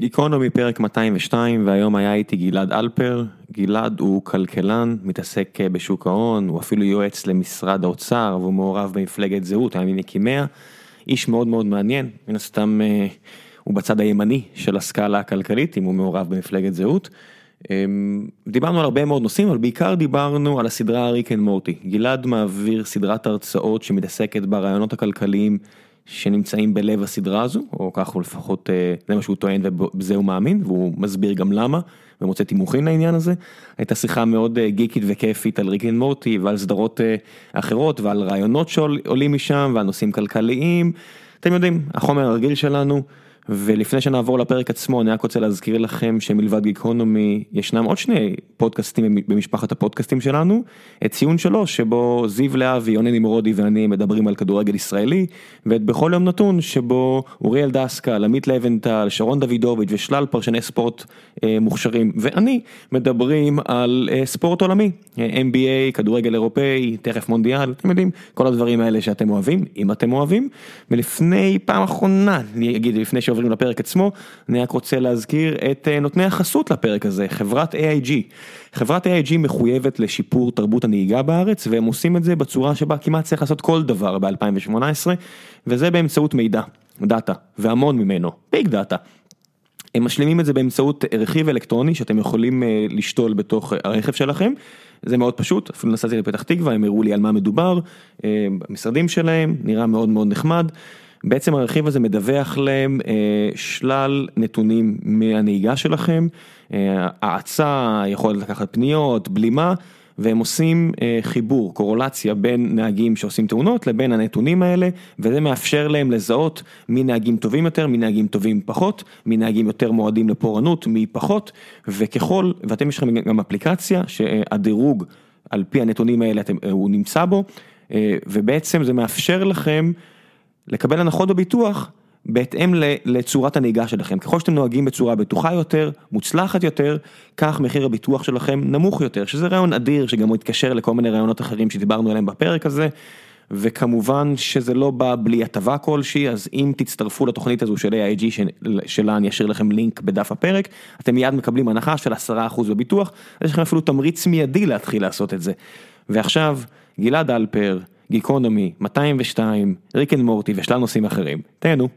גיקונומי פרק 202 והיום היה איתי גלעד אלפר, גלעד הוא כלכלן, מתעסק בשוק ההון, הוא אפילו יועץ למשרד האוצר והוא מעורב במפלגת זהות, היה ממקימיה, איש מאוד מאוד מעניין, מן הסתם אה, הוא בצד הימני של הסקאלה הכלכלית אם הוא מעורב במפלגת זהות. אה, דיברנו על הרבה מאוד נושאים אבל בעיקר דיברנו על הסדרה Rick and Morty, גלעד מעביר סדרת הרצאות שמתעסקת ברעיונות הכלכליים. שנמצאים בלב הסדרה הזו, או כך הוא לפחות, אה, זה מה שהוא טוען ובזה הוא מאמין, והוא מסביר גם למה, ומוצא תימוכין לעניין הזה. הייתה שיחה מאוד אה, גיקית וכיפית על ריק מורטי ועל סדרות אה, אחרות ועל רעיונות שעולים משם ועל נושאים כלכליים. אתם יודעים, החומר הרגיל שלנו. ולפני שנעבור לפרק עצמו אני רק רוצה להזכיר לכם שמלבד גיקונומי ישנם עוד שני פודקאסטים במשפחת הפודקאסטים שלנו, את ציון שלוש שבו זיו להבי, יוני נמרודי ואני מדברים על כדורגל ישראלי, ואת בכל יום נתון שבו אוריאל דסקל, עמית לבנטל, שרון דוידוביץ' ושלל פרשני ספורט אה, מוכשרים. ואני מדברים על אה, ספורט עולמי, אה, NBA, כדורגל אירופאי, תכף מונדיאל, אתם יודעים, כל הדברים האלה שאתם אוהבים, אם אתם אוהבים, ולפני פעם אחרונה, אני אגיד לפני שעוברים שעוברים לפרק עצמו, אני רק רוצה להזכיר את אה, נותני החסות לפרק הזה, חברת AIG. חברת AIG מחויבת לשיפור תרבות הנהיגה בארץ, והם עושים את זה בצורה שבה כמעט צריך לעשות כל דבר ב-2018, וזה באמצעות מידע, data, והמון ממנו, big data. הם משלימים את זה באמצעות רכיב אלקטרוני שאתם יכולים אה, לשתול בתוך הרכב שלכם. זה מאוד פשוט, אפילו נסעתי לפתח תקווה, הם הראו לי על מה מדובר, אה, המשרדים שלהם, נראה מאוד מאוד נחמד. בעצם הרכיב הזה מדווח להם אה, שלל נתונים מהנהיגה שלכם, אה, האצה, יכולת לקחת פניות, בלימה. והם עושים אה, חיבור, קורלציה בין נהגים שעושים תאונות לבין הנתונים האלה, וזה מאפשר להם לזהות מי נהגים טובים יותר, מי נהגים טובים פחות, מי נהגים יותר מועדים לפורענות, מי פחות, וככל, ואתם יש לכם גם אפליקציה שהדירוג על פי הנתונים האלה אתם, הוא נמצא בו, ובעצם זה מאפשר לכם לקבל הנחות בביטוח בהתאם לצורת הנהיגה שלכם. ככל שאתם נוהגים בצורה בטוחה יותר, מוצלחת יותר, כך מחיר הביטוח שלכם נמוך יותר, שזה רעיון אדיר שגם הוא התקשר לכל מיני רעיונות אחרים שדיברנו עליהם בפרק הזה. וכמובן שזה לא בא בלי הטבה כלשהי, אז אם תצטרפו לתוכנית הזו של AIG שלה אני אשאיר לכם לינק בדף הפרק, אתם מיד מקבלים הנחה של 10% בביטוח, יש לכם אפילו תמריץ מיידי להתחיל לעשות את זה. ועכשיו, גלעד אלפר, גיקונומי, 202, Rick and Morty ושלל נושאים אחרים. תהנו.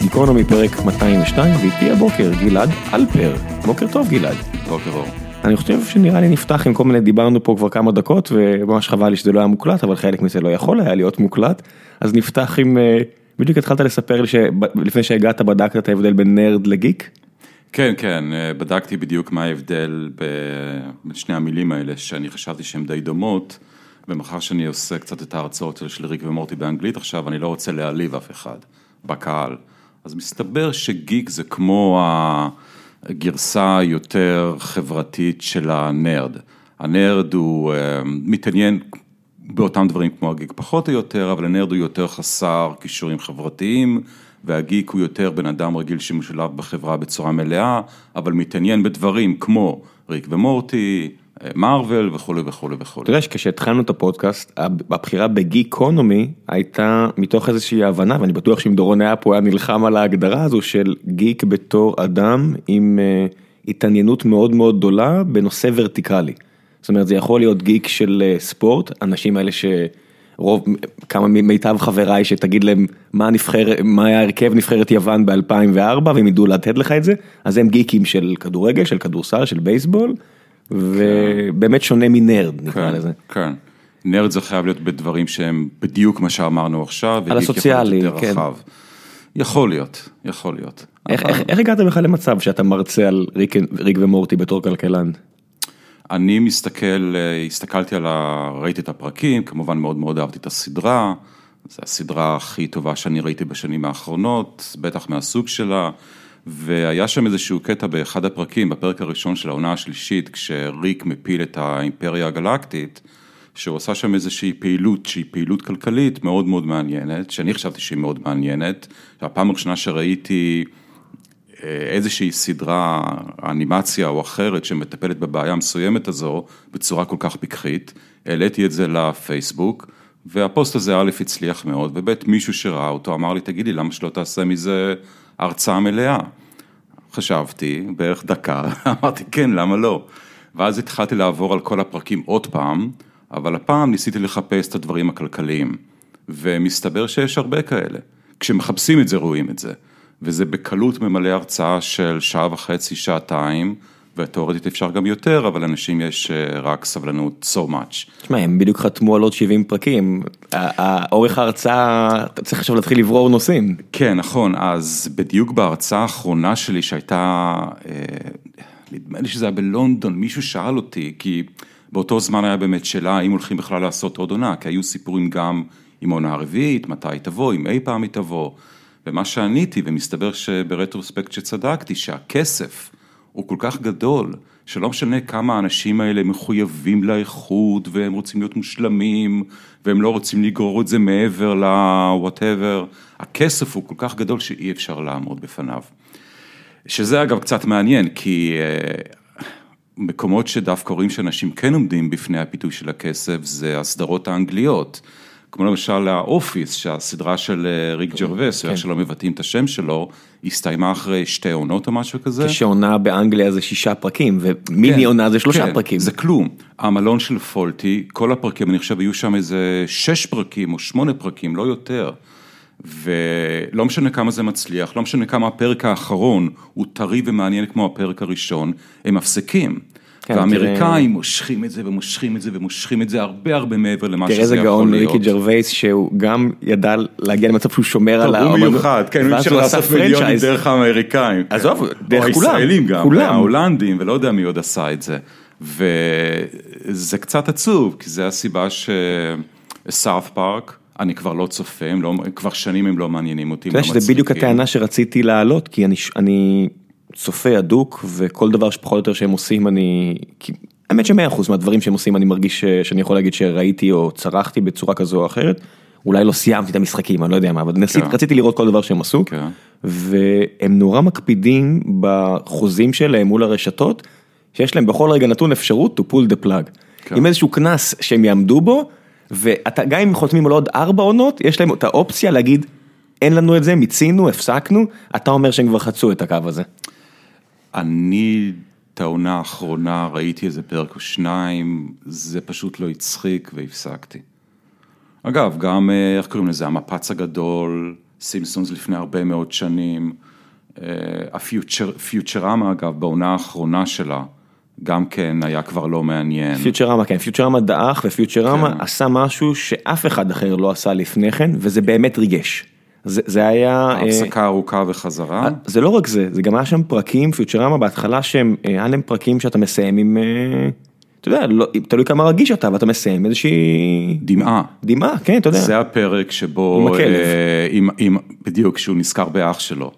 גיקונומי פרק 202 ואיתי הבוקר גלעד אלפר. בוקר טוב גלעד. בוקר אור. אני חושב שנראה לי נפתח עם כל מיני דיברנו פה כבר כמה דקות וממש חבל לי שזה לא היה מוקלט אבל חלק מזה לא יכול היה להיות מוקלט אז נפתח עם אה, בדיוק התחלת לספר לי שלפני שהגעת בדקת את ההבדל בין נרד לגיק? כן, כן, אה, בדקתי בדיוק מה ההבדל בין שני המילים האלה, שאני חשבתי שהן די דומות, ומאחר שאני עושה קצת את ההרצאות של ריק ומורטי באנגלית עכשיו, אני לא רוצה להעליב אף אחד בקהל. אז מסתבר שגיק זה כמו הגרסה היותר חברתית של הנרד. הנרד הוא אה, מתעניין באותם דברים כמו הגיק פחות או יותר, אבל הנרד הוא יותר חסר כישורים חברתיים, והגיק הוא יותר בן אדם רגיל שמשולב בחברה בצורה מלאה, אבל מתעניין בדברים כמו ריק ומורטי, מארוול וכולי וכולי וכולי. אתה יודע שכשהתחלנו את הפודקאסט, הבחירה בגיקונומי הייתה מתוך איזושהי הבנה, ואני בטוח שאם דורון היה פה היה נלחם על ההגדרה הזו של גיק בתור אדם עם uh, התעניינות מאוד מאוד גדולה בנושא ורטיקלי. זאת אומרת זה יכול להיות גיק של אה, ספורט, אנשים האלה שרוב, כמה מיטב חבריי שתגיד להם מה נבחר, מה היה הרכב נבחרת יוון ב-2004 והם ידעו לתת לך את זה, אז הם גיקים של כדורגל, של כדורסל, של בייסבול, ובאמת שונה מנרד נקרא כן, לזה. כן, נרד זה חייב להיות בדברים שהם בדיוק מה שאמרנו עכשיו, על הסוציאלי, כן. יכול להיות, יכול להיות. איך, אבל... איך, איך הגעת בכלל למצב שאתה מרצה על ריק, ריק ומורטי בתור כלכלן? אני מסתכל, אה, הסתכלתי על ה... ראיתי את הפרקים, כמובן מאוד מאוד אהבתי את הסדרה, זו הסדרה הכי טובה שאני ראיתי בשנים האחרונות, בטח מהסוג שלה, והיה שם איזשהו קטע באחד הפרקים, בפרק הראשון של העונה השלישית, כשריק מפיל את האימפריה הגלקטית, שהוא עשה שם איזושהי פעילות שהיא פעילות כלכלית מאוד מאוד מעניינת, שאני חשבתי שהיא מאוד מעניינת, הפעם הראשונה שראיתי איזושהי סדרה, אנימציה או אחרת שמטפלת בבעיה מסוימת הזו בצורה כל כך פיקחית, העליתי את זה לפייסבוק, והפוסט הזה א' הצליח מאוד, וב' מישהו שראה אותו אמר לי, תגידי, למה שלא תעשה מזה הרצאה מלאה? חשבתי, בערך דקה, אמרתי, כן, למה לא? ואז התחלתי לעבור על כל הפרקים עוד פעם, אבל הפעם ניסיתי לחפש את הדברים הכלכליים, ומסתבר שיש הרבה כאלה. כשמחפשים את זה, רואים את זה. וזה בקלות ממלא הרצאה של שעה וחצי, שעתיים, ותאורטית אפשר גם יותר, אבל לאנשים יש אה, רק סבלנות so much. תשמע, הם בדיוק חתמו על עוד 70 פרקים, אורך ההרצאה, אתה צריך עכשיו להתחיל לברור נושאים. כן, נכון, אז בדיוק בהרצאה האחרונה שלי שהייתה, אה, נדמה לי שזה היה בלונדון, מישהו שאל אותי, כי באותו זמן היה באמת שאלה האם הולכים בכלל לעשות עוד עונה, כי היו סיפורים גם עם עונה הרביעית, מתי היא תבוא, אם אי פעם היא תבוא. ומה שעניתי, ומסתבר שברטרוספקט שצדקתי, שהכסף הוא כל כך גדול, שלא משנה כמה האנשים האלה מחויבים לאיכות, והם רוצים להיות מושלמים, והם לא רוצים לגרור את זה מעבר ל-whatever, הכסף הוא כל כך גדול שאי אפשר לעמוד בפניו. שזה אגב קצת מעניין, כי uh, מקומות שדווקא רואים שאנשים כן עומדים בפני הפיתוי של הכסף, זה הסדרות האנגליות. כמו למשל האופיס, שהסדרה של אה, ריק ג'רווס, איך שלא מבטאים את השם שלו, הסתיימה אחרי שתי עונות או משהו כזה. כשעונה באנגליה זה שישה פרקים, ומיני כן, עונה זה שלושה כן, פרקים. זה כלום. המלון של פולטי, כל הפרקים, אני חושב, היו שם איזה שש פרקים או שמונה פרקים, לא יותר. ולא משנה כמה זה מצליח, לא משנה כמה הפרק האחרון הוא טרי ומעניין כמו הפרק הראשון, הם מפסיקים. כן, והאמריקאים מושכים את זה ומושכים את זה ומושכים את זה הרבה הרבה מעבר למה שזה יכול להיות. תראה איזה גאון ריקי ג'רווייס שהוא גם ידע להגיע למצב שהוא שומר על האמנות. הוא מיוחד, כן, הוא אפשר לעשות מיליונים דרך האמריקאים. עזוב, דרך כולם. או הישראלים גם, וההולנדים, ולא יודע מי עוד עשה את זה. וזה קצת עצוב, כי זה הסיבה שסארף פארק, אני כבר לא צופה, לא, כבר שנים הם לא מעניינים אותי. אתה יודע שזה בדיוק הטענה שרציתי להעלות, כי אני... צופה הדוק וכל דבר שפחות או יותר שהם עושים אני, האמת שמאה אחוז מהדברים שהם עושים אני מרגיש שאני יכול להגיד שראיתי או צרכתי בצורה כזו או אחרת, אולי לא סיימתי את המשחקים, אני לא יודע מה, אבל נסית, כן. רציתי לראות כל דבר שהם עשו, כן. והם נורא מקפידים בחוזים שלהם מול הרשתות, שיש להם בכל רגע נתון אפשרות to pull the plug, כן. עם איזשהו קנס שהם יעמדו בו, וגם אם חותמים על עוד ארבע עונות, יש להם את האופציה להגיד, אין לנו את זה, מיצינו, הפסקנו, אתה אומר שהם כבר חצו את הקו הזה. אני, את העונה האחרונה, ראיתי איזה פרק או שניים, זה פשוט לא הצחיק והפסקתי. אגב, גם, אה, איך קוראים לזה, המפץ הגדול, סימפסונס לפני הרבה מאוד שנים, אה, הפיוטרמה אגב, בעונה האחרונה שלה, גם כן היה כבר לא מעניין. פיוטרמה כן, פיוטרמה דעך ופיוטרמה כן. עשה משהו שאף אחד אחר לא עשה לפני כן, וזה באמת ריגש. זה זה היה... אה, הפסקה ארוכה וחזרה. אה, זה לא רק זה, זה גם היה שם פרקים, פיוטרמה בהתחלה שהם, אה, היה להם פרקים שאתה מסיים עם, אתה יודע, לא, תלוי כמה רגיש אתה, ואתה מסיים איזושהי... דמעה. דמעה, כן, אתה יודע. זה הפרק שבו... עם הכלב. אה, עם, עם, בדיוק, שהוא נזכר באח שלו,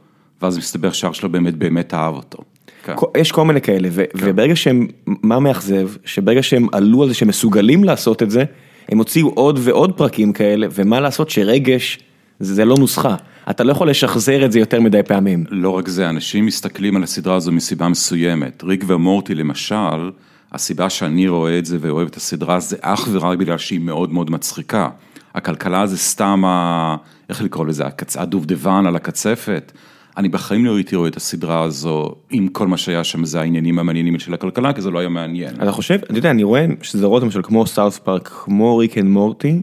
ואז מסתבר שאח שלו באמת באמת אהב אותו. כן. יש כל מיני כאלה, ו- כן. וברגע שהם, מה מאכזב, שברגע שהם עלו על זה שהם מסוגלים לעשות את זה, הם הוציאו עוד ועוד פרקים כאלה, ומה לעשות שרגש... זה לא נוסחה, אתה לא יכול לשחזר את זה יותר מדי פעמים. לא רק זה, אנשים מסתכלים על הסדרה הזו מסיבה מסוימת. ריק ומורטי למשל, הסיבה שאני רואה את זה ואוהב את הסדרה זה אך ורק בגלל שהיא מאוד מאוד מצחיקה. הכלכלה זה סתם, ה... איך לקרוא לזה, הקצ... הדובדבן על הקצפת. אני בחיים לא הייתי רואה את הסדרה הזו, אם כל מה שהיה שם זה העניינים המעניינים של הכלכלה, כי זה לא היה מעניין. אתה חושב, אתה יודע, אני רואה סדרות למשל כמו South Park, כמו Rick and Morty,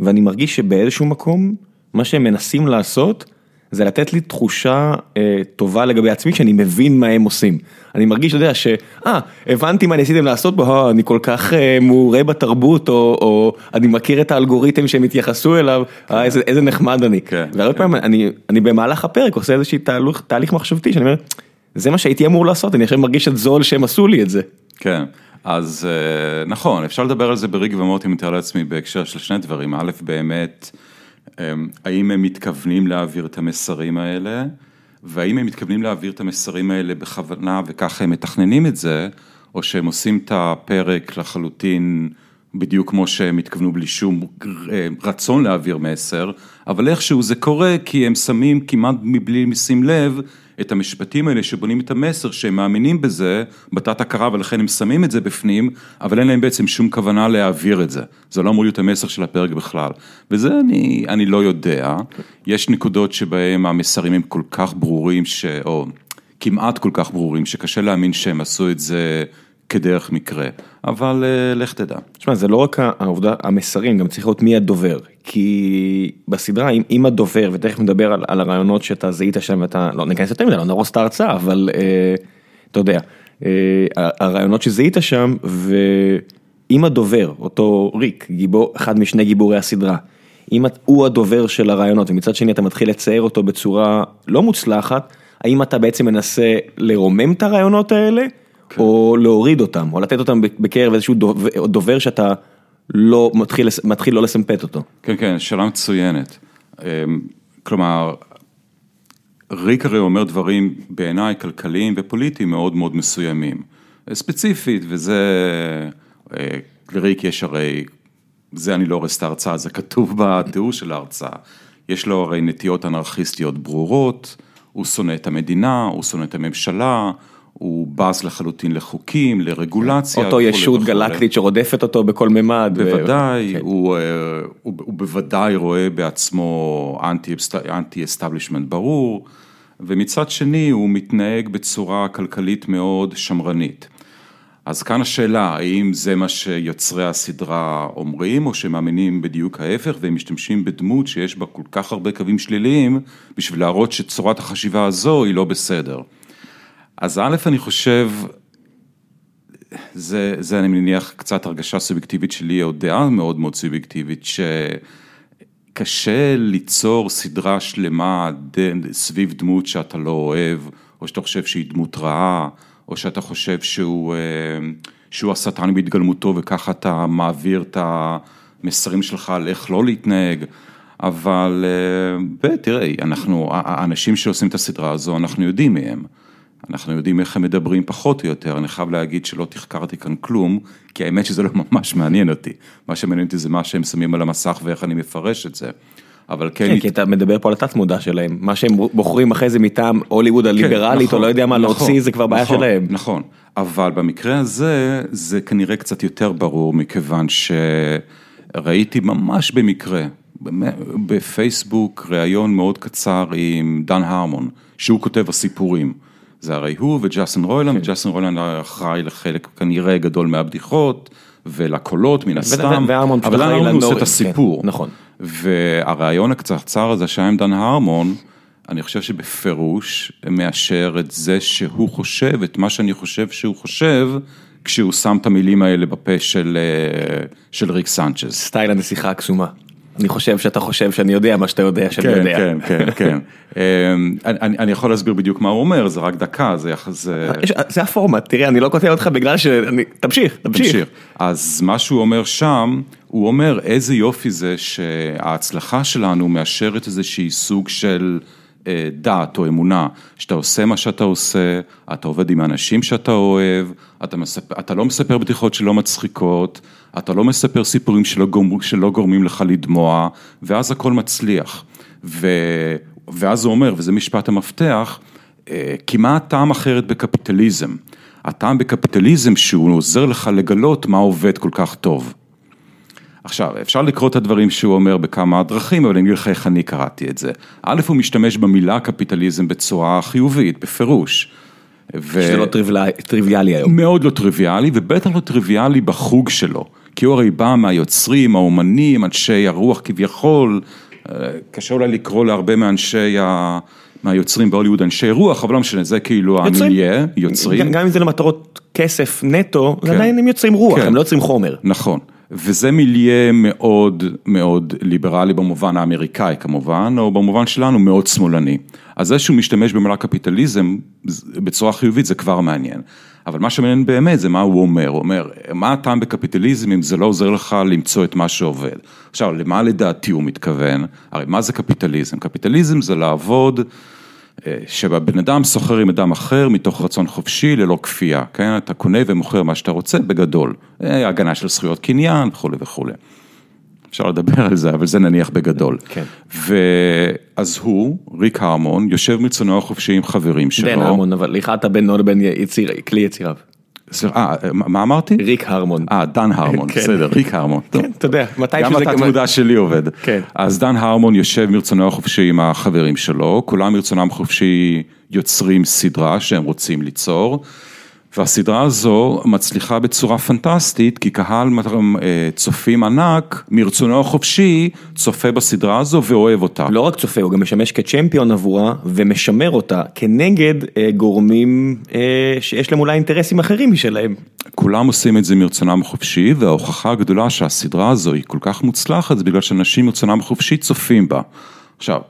ואני מרגיש שבאיזשהו מקום, מה שהם מנסים לעשות זה לתת לי תחושה אה, טובה לגבי עצמי שאני מבין מה הם עושים. אני מרגיש, אתה יודע, שאה, הבנתי מה ניסיתם לעשות בו, אה, אני כל כך אה, מעורה בתרבות, או, או אני מכיר את האלגוריתם שהם התייחסו אליו, כן. אה, איזה, איזה נחמד אני. כן, והרבה כן. פעמים אני, אני במהלך הפרק עושה איזשהו תהליך, תהליך מחשבתי, שאני אומר, זה מה שהייתי אמור לעשות, אני עכשיו מרגיש את זול שהם עשו לי את זה. כן. אז אה, נכון, אפשר לדבר על זה בריג ומוטי, מתאר לעצמי בהקשר של שני דברים, א', באמת, אמ, האם הם מתכוונים להעביר את המסרים האלה, והאם הם מתכוונים להעביר את המסרים האלה בכוונה וככה הם מתכננים את זה, או שהם עושים את הפרק לחלוטין בדיוק כמו שהם התכוונו בלי שום אה, רצון להעביר מסר, אבל איכשהו זה קורה כי הם שמים כמעט מבלי לשים לב את המשפטים האלה שבונים את המסר שהם מאמינים בזה, בתת הכרה ולכן הם שמים את זה בפנים, אבל אין להם בעצם שום כוונה להעביר את זה. זה לא אמור להיות המסר של הפרק בכלל. וזה אני, אני לא יודע, יש נקודות שבהם המסרים הם כל כך ברורים, ש... או כמעט כל כך ברורים, שקשה להאמין שהם עשו את זה כדרך מקרה, אבל uh, לך תדע. תשמע, זה לא רק העובדה, המסרים, גם צריך לראות מי הדובר, כי בסדרה, אם, אם הדובר, ותכף נדבר על, על הרעיונות שאתה זיהית שם ואתה, לא ניכנס יותר מדי, לא נהרוס את ההרצאה, אבל uh, אתה יודע, uh, הרעיונות שזיהית שם, ואם הדובר, אותו ריק, גיבור, אחד משני גיבורי הסדרה, אם הוא הדובר של הרעיונות, ומצד שני אתה מתחיל לצייר אותו בצורה לא מוצלחת, האם אתה בעצם מנסה לרומם את הרעיונות האלה? כן. או להוריד אותם, או לתת אותם בקרב איזשהו דובר, דובר שאתה לא מתחיל, מתחיל לא לסמפת אותו. כן, כן, שאלה מצוינת. אמ, כלומר, ריק הרי אומר דברים בעיניי כלכליים ופוליטיים מאוד מאוד מסוימים. ספציפית, וזה, אה, לריק יש הרי, זה אני לא הורס את ההרצאה, זה כתוב בתיאור של ההרצאה. יש לו הרי נטיות אנרכיסטיות ברורות, הוא שונא את המדינה, הוא שונא את הממשלה, הוא בז לחלוטין לחוקים, לרגולציה. אותו ישות גלקטית שרודפת אותו בכל ממד. בוודאי, ו... כן. הוא, הוא, הוא בוודאי רואה בעצמו אנטי אסטבלישמנט ברור, ומצד שני הוא מתנהג בצורה כלכלית מאוד שמרנית. אז כאן השאלה, האם זה מה שיוצרי הסדרה אומרים, או שמאמינים בדיוק ההפך, והם משתמשים בדמות שיש בה כל כך הרבה קווים שליליים, בשביל להראות שצורת החשיבה הזו היא לא בסדר. אז א', אני חושב, זה, זה אני מניח קצת הרגשה סובייקטיבית שלי, או דעה מאוד מאוד סובייקטיבית, שקשה ליצור סדרה שלמה סביב דמות שאתה לא אוהב, או שאתה חושב שהיא דמות רעה, או שאתה חושב שהוא, אה, שהוא השטן בהתגלמותו וככה אתה מעביר את המסרים שלך על איך לא להתנהג. אבל אה, תראה, אנחנו, האנשים שעושים את הסדרה הזו, אנחנו יודעים מהם. אנחנו יודעים איך הם מדברים פחות או יותר, אני חייב להגיד שלא תחקרתי כאן כלום, כי האמת שזה לא ממש מעניין אותי. מה שמעניין אותי זה מה שהם שמים על המסך ואיך אני מפרש את זה. אבל כן... כן, כי אתה מדבר פה על התת מודע שלהם, מה שהם בוחרים אחרי זה מטעם הוליווד הליברלית, או לא יודע מה, להוציא נכון, זה כבר בעיה נכון, שלהם. נכון, אבל במקרה הזה, זה כנראה קצת יותר ברור, מכיוון שראיתי ממש במקרה, בפייסבוק, ראיון מאוד קצר עם דן הרמון, שהוא כותב הסיפורים. זה הרי הוא וג'סטין רוילנד, כן. וג'סטין רוילנד אחראי לחלק כנראה גדול מהבדיחות ולקולות מן הסתם, אבל הרמון עושה את הסיפור. כן, נכון. והרעיון הקצרצר הזה שהיה עם דן הרמון, אני חושב שבפירוש מאשר את זה שהוא חושב, את מה שאני חושב שהוא חושב, כשהוא שם את המילים האלה בפה של, אה, של ריק סנצ'ז. סטייל הנסיכה הקסומה. אני חושב שאתה חושב שאני יודע מה שאתה יודע שאני כן, יודע. כן, כן, כן. אמ, אני, אני יכול להסביר בדיוק מה הוא אומר, זה רק דקה, זה יחס... זה הפורמט, תראה, אני לא כותב אותך בגלל שאני... תמשיך, תמשיך. תמשיך. אז מה שהוא אומר שם, הוא אומר איזה יופי זה שההצלחה שלנו מאשרת איזושהי סוג של... דת או אמונה, שאתה עושה מה שאתה עושה, אתה עובד עם האנשים שאתה אוהב, אתה, מספר, אתה לא מספר בדיחות שלא מצחיקות, אתה לא מספר סיפורים שלא, גורם, שלא גורמים לך לדמוע, ואז הכל מצליח. ו, ואז הוא אומר, וזה משפט המפתח, אה, כי מה הטעם אחרת בקפיטליזם? הטעם בקפיטליזם שהוא עוזר לך לגלות מה עובד כל כך טוב. עכשיו, אפשר לקרוא את הדברים שהוא אומר בכמה דרכים, אבל אני אגיד לך איך אני קראתי את זה. א', הוא משתמש במילה קפיטליזם בצורה חיובית, בפירוש. ו... שזה לא טריוויאלי היום. מאוד לא טריוויאלי, ובטח לא טריוויאלי בחוג שלו. כי הוא הרי בא מהיוצרים, האומנים, אנשי הרוח כביכול, אה, קשה אולי לקרוא להרבה מאנשי ה... מהיוצרים בהוליווד אנשי רוח, אבל לא משנה, זה כאילו המיליה, יוצרים. גם אם זה למטרות כסף נטו, כן. עדיין הם יוצרים רוח, כן. הם לא יוצרים חומר. נכון. וזה מיליה מאוד מאוד ליברלי במובן האמריקאי כמובן, או במובן שלנו מאוד שמאלני. אז זה שהוא משתמש במילה קפיטליזם בצורה חיובית זה כבר מעניין. אבל מה שמעניין באמת זה מה הוא אומר, הוא אומר, מה הטעם בקפיטליזם אם זה לא עוזר לך למצוא את מה שעובד. עכשיו, למה לדעתי הוא מתכוון? הרי מה זה קפיטליזם? קפיטליזם זה לעבוד שבן אדם סוחר עם אדם אחר מתוך רצון חופשי ללא כפייה, כן? אתה קונה ומוכר מה שאתה רוצה בגדול, הגנה של זכויות קניין וכולי וכולי. אפשר לדבר על זה, אבל זה נניח בגדול. כן. ואז הוא, ריק הרמון, יושב מרצונו החופשי עם חברים שלו. דן הרמון, אבל ליחדת בינו לבין יציר, כלי יציריו. סליחה, אה, מה אמרתי? ריק הרמון. אה, דן הרמון, כן. בסדר, ריק הרמון. כן, אתה יודע, מתי גם שזה... התת מודע שלי עובד. כן. אז דן הרמון יושב מרצונו החופשי עם החברים שלו, כולם מרצונם החופשי יוצרים סדרה שהם רוצים ליצור. והסדרה הזו מצליחה בצורה פנטסטית, כי קהל אה, צופים ענק, מרצונו החופשי, צופה בסדרה הזו ואוהב אותה. לא רק צופה, הוא גם משמש כצ'מפיון עבורה ומשמר אותה כנגד אה, גורמים אה, שיש להם אולי אינטרסים אחרים משלהם. כולם עושים את זה מרצונם החופשי, וההוכחה הגדולה שהסדרה הזו היא כל כך מוצלחת, זה בגלל שאנשים מרצונם החופשי צופים בה. עכשיו,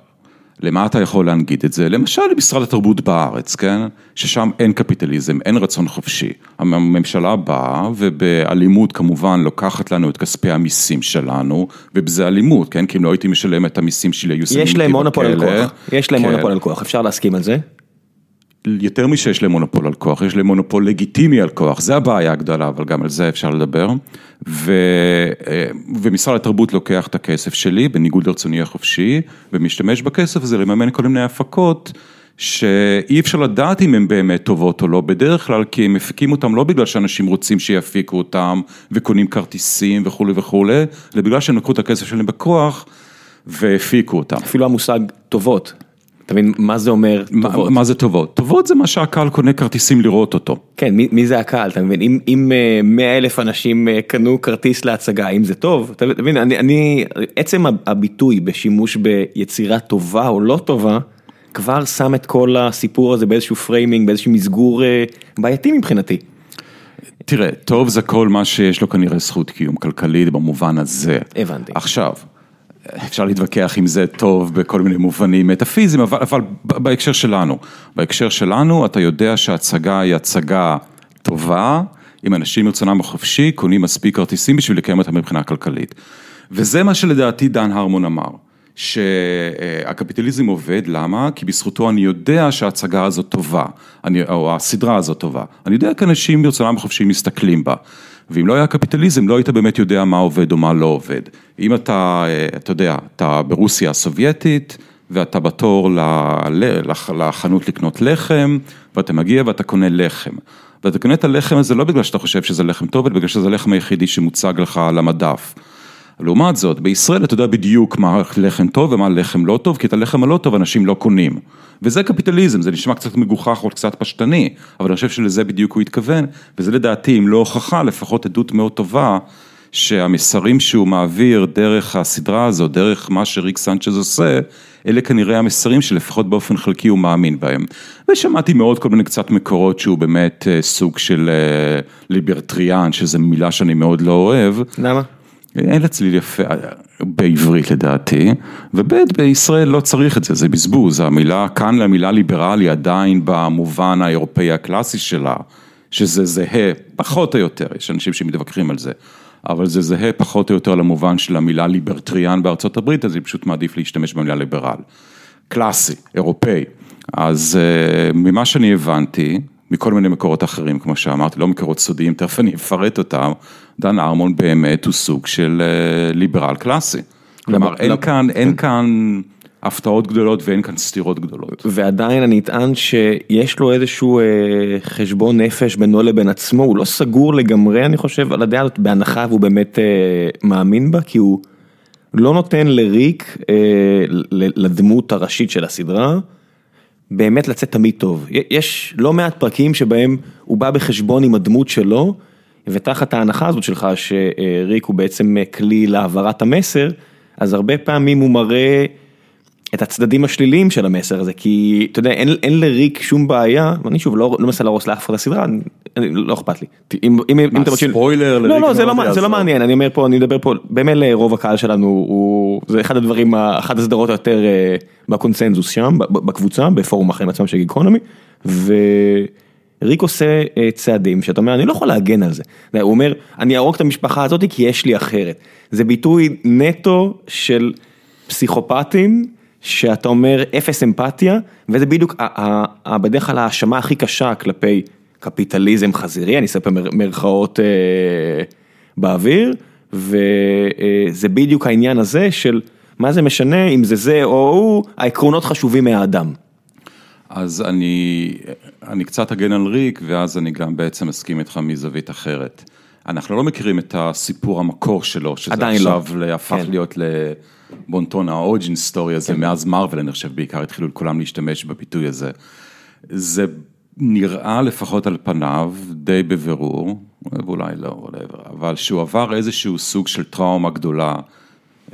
למה אתה יכול להנגיד את זה? למשל למשרד התרבות בארץ, כן? ששם אין קפיטליזם, אין רצון חופשי. הממשלה באה ובאלימות כמובן לוקחת לנו את כספי המיסים שלנו, ובזה אלימות, כן? כי אם לא הייתי משלם את המיסים שלי, היו שמים אותי יש. להם מונופול על כוח, יש להם כן. מונופול על כוח, אפשר להסכים על זה? יותר משיש להם מונופול על כוח, יש להם מונופול לגיטימי על כוח, זה הבעיה הגדולה, אבל גם על זה אפשר לדבר. ו... ומשרד התרבות לוקח את הכסף שלי, בניגוד לרצוני החופשי, ומשתמש בכסף הזה לממן כל מיני הפקות. שאי אפשר לדעת אם הן באמת טובות או לא, בדרך כלל כי הם מפיקים אותם לא בגלל שאנשים רוצים שיפיקו אותם וקונים כרטיסים וכולי וכולי, אלא בגלל שהם לקחו את הכסף שלהם בכוח והפיקו אותם. אפילו המושג טובות, אתה מבין מה זה אומר טובות? מה זה טובות? טובות זה מה שהקהל קונה כרטיסים לראות אותו. כן, מי, זה הקהל, אתה מבין? אם, אם אה, 100 אלף אנשים אה, קנו כרטיס להצגה, אם זה טוב, אתה מבין, אני, אני, עצם הביטוי בשימוש ביצירה טובה או לא טובה, כבר שם את כל הסיפור הזה באיזשהו framing, באיזשהו מסגור אה, בעייתי מבחינתי. תראה, טוב זה כל מה שיש לו כנראה זכות קיום כלכלית במובן הזה. הבנתי. עכשיו, אפשר להתווכח אם זה טוב בכל מיני מובנים מטאפיזיים, אבל, אבל בהקשר שלנו, בהקשר שלנו אתה יודע שהצגה היא הצגה טובה, אם אנשים מרצונם החופשי קונים מספיק כרטיסים בשביל לקיים אותה מבחינה כלכלית. וזה מה שלדעתי דן הרמון אמר. שהקפיטליזם עובד, למה? כי בזכותו אני יודע שההצגה הזאת טובה, אני, או הסדרה הזאת טובה. אני יודע כי אנשים ברצונם החופשי מסתכלים בה. ואם לא היה קפיטליזם, לא היית באמת יודע מה עובד או מה לא עובד. אם אתה, אתה יודע, אתה ברוסיה הסובייטית, ואתה בתור לחנות לקנות לחם, ואתה מגיע ואתה קונה לחם. ואתה קונה את הלחם הזה לא בגלל שאתה חושב שזה לחם טוב, אלא בגלל שזה הלחם היחידי שמוצג לך על המדף. לעומת זאת, בישראל אתה יודע בדיוק מה לחם טוב ומה לחם לא טוב, כי את הלחם הלא טוב אנשים לא קונים. וזה קפיטליזם, זה נשמע קצת מגוחך או קצת פשטני, אבל אני חושב שלזה בדיוק הוא התכוון, וזה לדעתי, אם לא הוכחה, לפחות עדות מאוד טובה, שהמסרים שהוא מעביר דרך הסדרה הזו, דרך מה שריק סנצ'ז עושה, אלה כנראה המסרים שלפחות באופן חלקי הוא מאמין בהם. ושמעתי מאוד כל מיני קצת מקורות שהוא באמת אה, סוג של אה, ליברטריאן, שזו מילה שאני מאוד לא אוהב. למה? אין אצלי יפה בעברית לדעתי, וב' בישראל לא צריך את זה, זה בזבוז, המילה, כאן למילה ליברלי עדיין במובן האירופאי הקלאסי שלה, שזה זהה, פחות או יותר, יש אנשים שמתווכחים על זה, אבל זה זהה פחות או יותר למובן של המילה ליברטריאן בארצות הברית, אז אני פשוט מעדיף להשתמש במילה ליברל. קלאסי, אירופאי. אז אה, ממה שאני הבנתי, מכל מיני מקורות אחרים, כמו שאמרתי, לא מקורות סודיים, תכף אני אפרט אותם, דן ארמון באמת הוא סוג של אה, ליברל קלאסי. כלומר, אין כאן, אין כאן הפתעות גדולות ואין כאן סתירות גדולות. ועדיין אני אטען שיש לו איזשהו אה, חשבון נפש בינו לבין עצמו, הוא לא סגור לגמרי אני חושב על הדעה הזאת, בהנחה והוא באמת אה, מאמין בה, כי הוא לא נותן לריק, אה, לדמות הראשית של הסדרה, באמת לצאת תמיד טוב. יש לא מעט פרקים שבהם הוא בא בחשבון עם הדמות שלו, ותחת ההנחה הזאת שלך שריק הוא בעצם כלי להעברת המסר, אז הרבה פעמים הוא מראה את הצדדים השליליים של המסר הזה, כי אתה יודע, אין, אין לריק שום בעיה, ואני שוב לא, לא מנסה להרוס לאף אחד הסדרה, אני, לא אכפת לי. אם, אם, אם אתה מקשיב- ספוילר לא, לריק לא, זה לא, זה לא מעניין, אני אומר פה, אני מדבר פה, במילא רוב הקהל שלנו הוא, זה אחד הדברים, אחת הסדרות היותר אה, בקונצנזוס שם, בקבוצה, בפורום החיים עצמם של גיקונומי, וריק עושה אה, צעדים שאתה אומר, אני לא יכול להגן על זה. הוא אומר, אני אהרוג את המשפחה הזאת כי יש לי אחרת. זה ביטוי נטו של פסיכופטים, שאתה אומר אפס אמפתיה, וזה בדיוק בדרך כלל ההאשמה הכי קשה כלפי קפיטליזם חזירי, אני מר- מירכאות אה, באוויר, וזה בדיוק העניין הזה של מה זה משנה אם זה זה או הוא, העקרונות חשובים מהאדם. אז אני, אני קצת אגן על ריק, ואז אני גם בעצם מסכים איתך מזווית אחרת. אנחנו לא מכירים את הסיפור המקור שלו, שזה עדיין עכשיו לא. לא. הפך כן. להיות לבונטון האורג'ין סטורי הזה, מאז מרוויל אני חושב בעיקר התחילו כולם להשתמש בביטוי הזה. זה נראה לפחות על פניו, די בבירור, ואולי לא, אבל שהוא עבר איזשהו סוג של טראומה גדולה,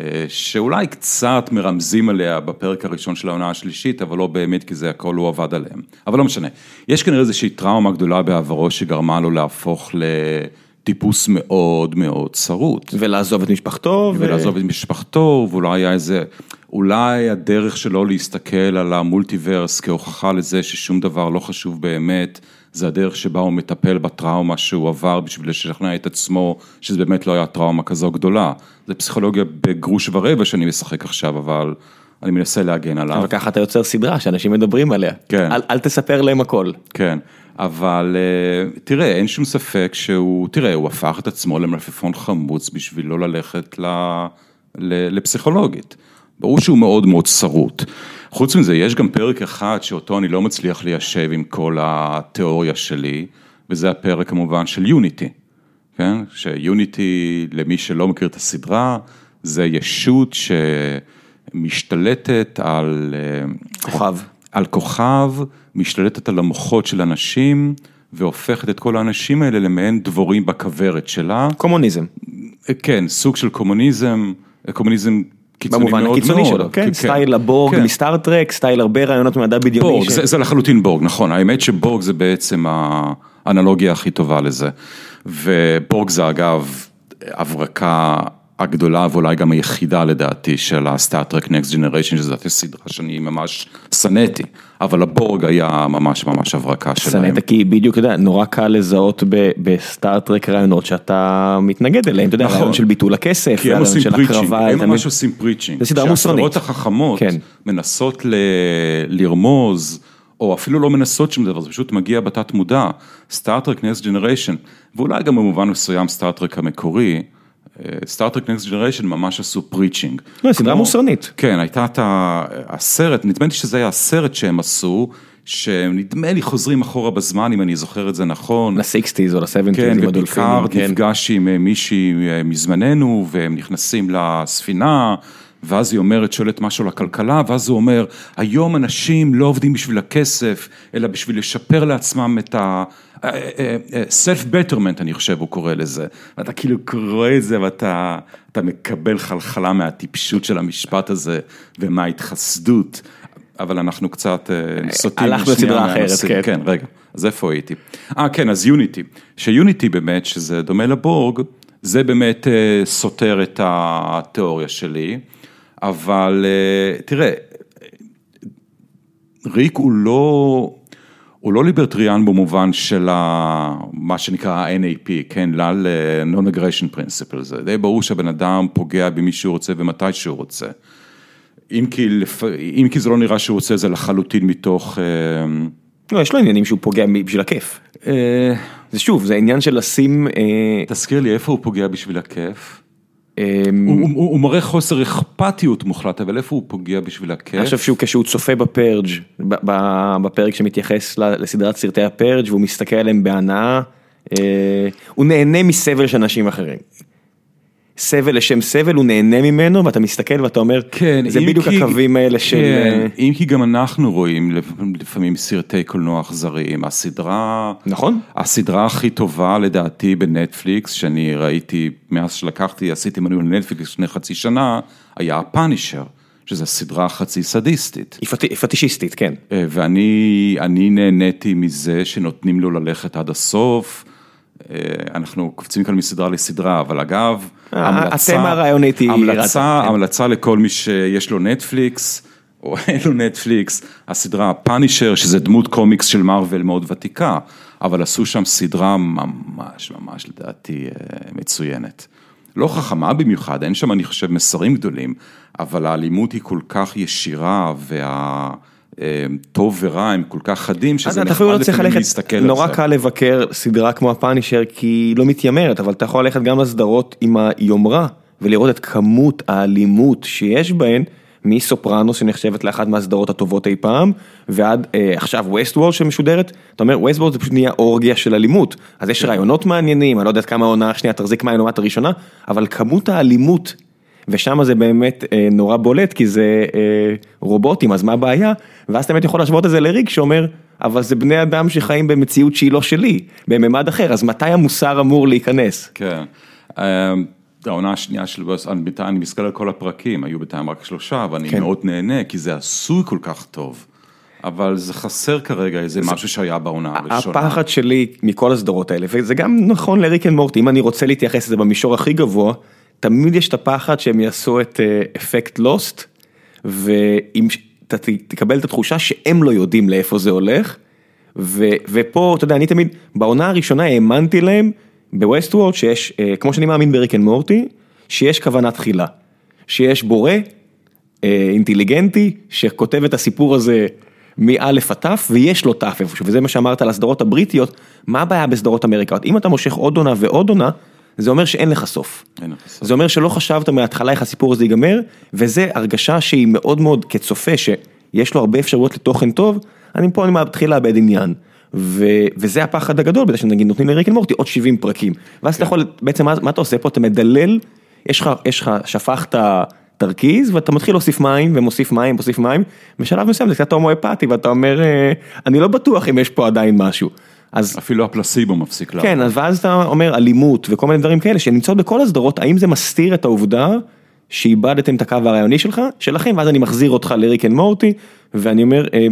אה, שאולי קצת מרמזים עליה בפרק הראשון של העונה השלישית, אבל לא באמת, כי זה הכל הוא עבד עליהם. אבל לא משנה. יש כנראה איזושהי טראומה גדולה בעברו שגרמה לו להפוך לטיפוס מאוד מאוד צרוט. ולעזוב את משפחתו. ו- ולעזוב את משפחתו, ואולי היה איזה, אולי הדרך שלו להסתכל על המולטיברס כהוכחה לזה ששום דבר לא חשוב באמת, זה הדרך שבה הוא מטפל בטראומה שהוא עבר בשביל לשכנע את עצמו, שזה באמת לא היה טראומה כזו גדולה. זה פסיכולוגיה בגרוש ורבע שאני משחק עכשיו, אבל אני מנסה להגן עליו. אבל ככה אתה יוצר סדרה שאנשים מדברים עליה. כן. אל, אל תספר להם הכל. כן, אבל אה, תראה, אין שום ספק שהוא, תראה, הוא הפך את עצמו למלפפון חמוץ בשביל לא ללכת ל, ל, לפסיכולוגית. ברור שהוא מאוד מאוד שרוט. חוץ מזה, יש גם פרק אחד שאותו אני לא מצליח ליישב עם כל התיאוריה שלי, וזה הפרק כמובן של יוניטי. כן? שיוניטי, למי שלא מכיר את הסדרה, זה ישות שמשתלטת על... אה, כוכב. על כוכב, משתלטת על המוחות של אנשים, והופכת את כל האנשים האלה למעין דבורים בכוורת שלה. קומוניזם. כן, סוג של קומוניזם, קומוניזם קיצוני מאוד במובן מאוד. הקיצוני שלו, כן, סטייל הבורג כן. מ Star Trek, סטייל הרבה רעיונות ממדע בדיוני. בורג, ש- זה, זה לחלוטין בורג, נכון, האמת שבורג זה בעצם האנלוגיה הכי טובה לזה. ובורג זה אגב הברקה הגדולה ואולי גם היחידה לדעתי של ה Star Trek Next Generation, שזאת סדרה שאני ממש שנאתי, אבל הבורג היה ממש ממש הברקה שלהם. שנאת כי בדיוק, אתה יודע, נורא קל לזהות ב- ב Star Trek רעיונות שאתה מתנגד אליהם, אתה יודע, נכון. רעיון של ביטול הכסף, רעיון של הקרבה, הם תמיד- ממש עושים preaching. זה סדרה מוסרנית. שהסדרות החכמות כן. מנסות ל... לרמוז, או אפילו לא מנסות שום דבר, זה פשוט מגיע בתת מודע, Star Trek Next Generation, ואולי גם במובן מסוים Star Trek המקורי, Star Trek Next Generation ממש עשו preaching. לא, סדרה מוסרנית. כן, הייתה את הסרט, נדמה לי שזה היה הסרט שהם עשו, שנדמה לי חוזרים אחורה בזמן, אם אני זוכר את זה נכון. ל-60's או ל-70's כן, ופיקארד כן. נפגש עם אה, מישהי אה, מזמננו, והם נכנסים לספינה, ואז היא אומרת, שואלת משהו על הכלכלה, ואז הוא אומר, היום אנשים לא עובדים בשביל הכסף, אלא בשביל לשפר לעצמם את ה... self betterment אני חושב הוא קורא לזה, ואתה כאילו קורא את זה ואתה אתה מקבל חלחלה מהטיפשות של המשפט הזה ומההתחסדות, אבל אנחנו קצת אה, סוטים הלכנו לסדרה אחרת. כן. כן, רגע, אז איפה הייתי? אה, כן, אז יוניטי. שיוניטי באמת, שזה דומה לבורג, זה באמת אה, סותר את התיאוריה שלי, אבל אה, תראה, ריק הוא לא, הוא לא ליברטריאן במובן של ה, מה שנקרא ה-NAP, כן, ל- Non-Aggression Principle, זה די ברור שהבן אדם פוגע במי שהוא רוצה ומתי שהוא רוצה. אם כי, לפ... אם כי זה לא נראה שהוא עושה זה לחלוטין מתוך... אה, לא, יש לו עניינים שהוא פוגע בשביל הכיף. אה, זה שוב, זה עניין של לשים... אה, תזכיר לי איפה הוא פוגע בשביל הכיף. אה, הוא, מראה חוסר אכפתיות מוחלט, אבל איפה הוא פוגע בשביל הכיף? אני חושב שהוא כשהוא צופה בפרג', בפרק שמתייחס לסדרת סרטי הפרג' והוא מסתכל עליהם בהנאה, אה, הוא נהנה מסבל של אנשים אחרים. סבל לשם סבל, הוא נהנה ממנו ואתה מסתכל ואתה אומר, כן, זה בדיוק כי- הקווים האלה של... כן, אה, אם כי גם אנחנו רואים לפעמים- סרטי קולנוע אכזריים, הסדרה... נכון? הסדרה הכי טובה לדעתי בנטפליקס, שאני ראיתי מאז שלקחתי, עשיתי מנוי לנטפליקס לפני חצי שנה, היה הפאנישר, שזו סדרה חצי סדיסטית. היא פט- היא פטישיסטית, כן. אה, ואני אני נהניתי מזה שנותנים לו ללכת עד הסוף. אה, אנחנו קופצים כאן מסדרה לסדרה, אבל אגב, אה, המלצה, התמה הרעיונית היא המלצה. המלצה לכל מי שיש לו נטפליקס, או אין לו נטפליקס, הסדרה פאנישר, שזה דמות קומיקס של מארוול מאוד ותיקה, אבל עשו שם סדרה ממש ממש לדעתי אה, מצוינת. לא חכמה במיוחד, אין שם אני חושב מסרים גדולים, אבל האלימות היא כל כך ישירה וה... טוב ורע הם כל כך חדים, שזה נחמד לפעמים להסתכל על זה. נורא קל לבקר סדרה כמו הפאנישר כי היא לא מתיימרת, אבל אתה יכול ללכת גם לסדרות עם היומרה ולראות את כמות האלימות שיש בהן, מסופרנוס שנחשבת לאחת מהסדרות הטובות אי פעם, ועד אה, עכשיו ווסט וול שמשודרת, אתה אומר ווסט וול זה פשוט נהיה אורגיה של אלימות, אז יש רעיונות מעניינים, אני לא יודע כמה העונה השנייה תחזיק לעומת הראשונה, אבל כמות האלימות ושם זה באמת אה, נורא בולט כי זה אה, רובוטים אז מה הבעיה ואז אתה באמת יכול להשוות את זה לריק שאומר אבל זה בני אדם שחיים במציאות שהיא לא שלי בממד אחר אז מתי המוסר אמור להיכנס. כן. אה, העונה השנייה של אני בינתיים אני מסתכל על כל הפרקים, היו בינתיים רק שלושה, ואני כן. מאוד נהנה, כי זה עשוי כל כך טוב. אבל זה חסר כרגע איזה משהו שהיה בעונה הראשונה. הפחד שלי מכל הסדרות האלה וזה גם נכון לריק אנד מורטי אם אני רוצה להתייחס לזה במישור הכי גבוה תמיד יש את הפחד שהם יעשו את אה, אפקט לוסט ואם אתה תקבל את התחושה שהם לא יודעים לאיפה זה הולך ו, ופה אתה יודע אני תמיד בעונה הראשונה האמנתי להם ב Westworld שיש אה, כמו שאני מאמין ב Rick and Morty שיש כוונה תחילה שיש בורא אה, אינטליגנטי שכותב את הסיפור הזה מאלף עד תו ויש לו תו איפשהו וזה מה שאמרת על הסדרות הבריטיות מה הבעיה בסדרות אמריקאות אם אתה מושך עוד עונה ועוד עונה זה אומר שאין לך סוף. אין לך סוף. זה אומר שלא חשבת מההתחלה איך הסיפור הזה ייגמר וזה הרגשה שהיא מאוד מאוד כצופה שיש לו הרבה אפשרויות לתוכן טוב אני פה אני מתחיל לאבד עניין. ו, וזה הפחד הגדול בזה שנגיד נותנים ל Rick and Morty עוד 70 פרקים ואז אתה יכול בעצם מה, מה אתה עושה פה אתה מדלל יש לך יש לך שפכת תרכיז ואתה מתחיל להוסיף מים ומוסיף מים מוסיף מים בשלב מסוים זה קצת הומאופתי ואתה אומר "אה, אני לא בטוח אם יש פה עדיין משהו. אז אפילו הפלצבו מפסיק לעבוד. כן, אז ואז אתה אומר אלימות וכל מיני דברים כאלה שנמצאות בכל הסדרות, האם זה מסתיר את העובדה שאיבדתם את הקו הרעיוני שלך, שלכם, ואז אני מחזיר אותך ל Rick and Morty, ואני אומר, אה,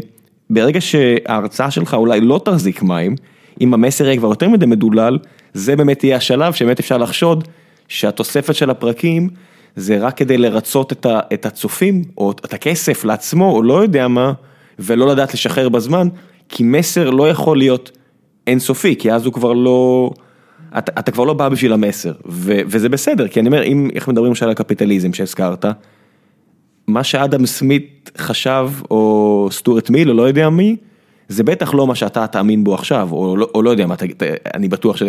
ברגע שההרצאה שלך אולי לא תחזיק מים, אם המסר יהיה כבר יותר מדי מדולל, זה באמת יהיה השלב שבאמת אפשר לחשוד שהתוספת של הפרקים זה רק כדי לרצות את, ה, את הצופים, או את הכסף לעצמו, או לא יודע מה, ולא לדעת לשחרר בזמן, כי מסר לא יכול להיות אינסופי, כי אז הוא כבר לא, אתה, אתה כבר לא בא בשביל המסר, ו, וזה בסדר, כי אני אומר, אם, איך מדברים למשל על הקפיטליזם שהזכרת, מה שאדם סמית חשב, או סטוארט מיל, או לא יודע מי, זה בטח לא מה שאתה תאמין בו עכשיו, או לא, או לא יודע מה, ת- אני בטוח ש...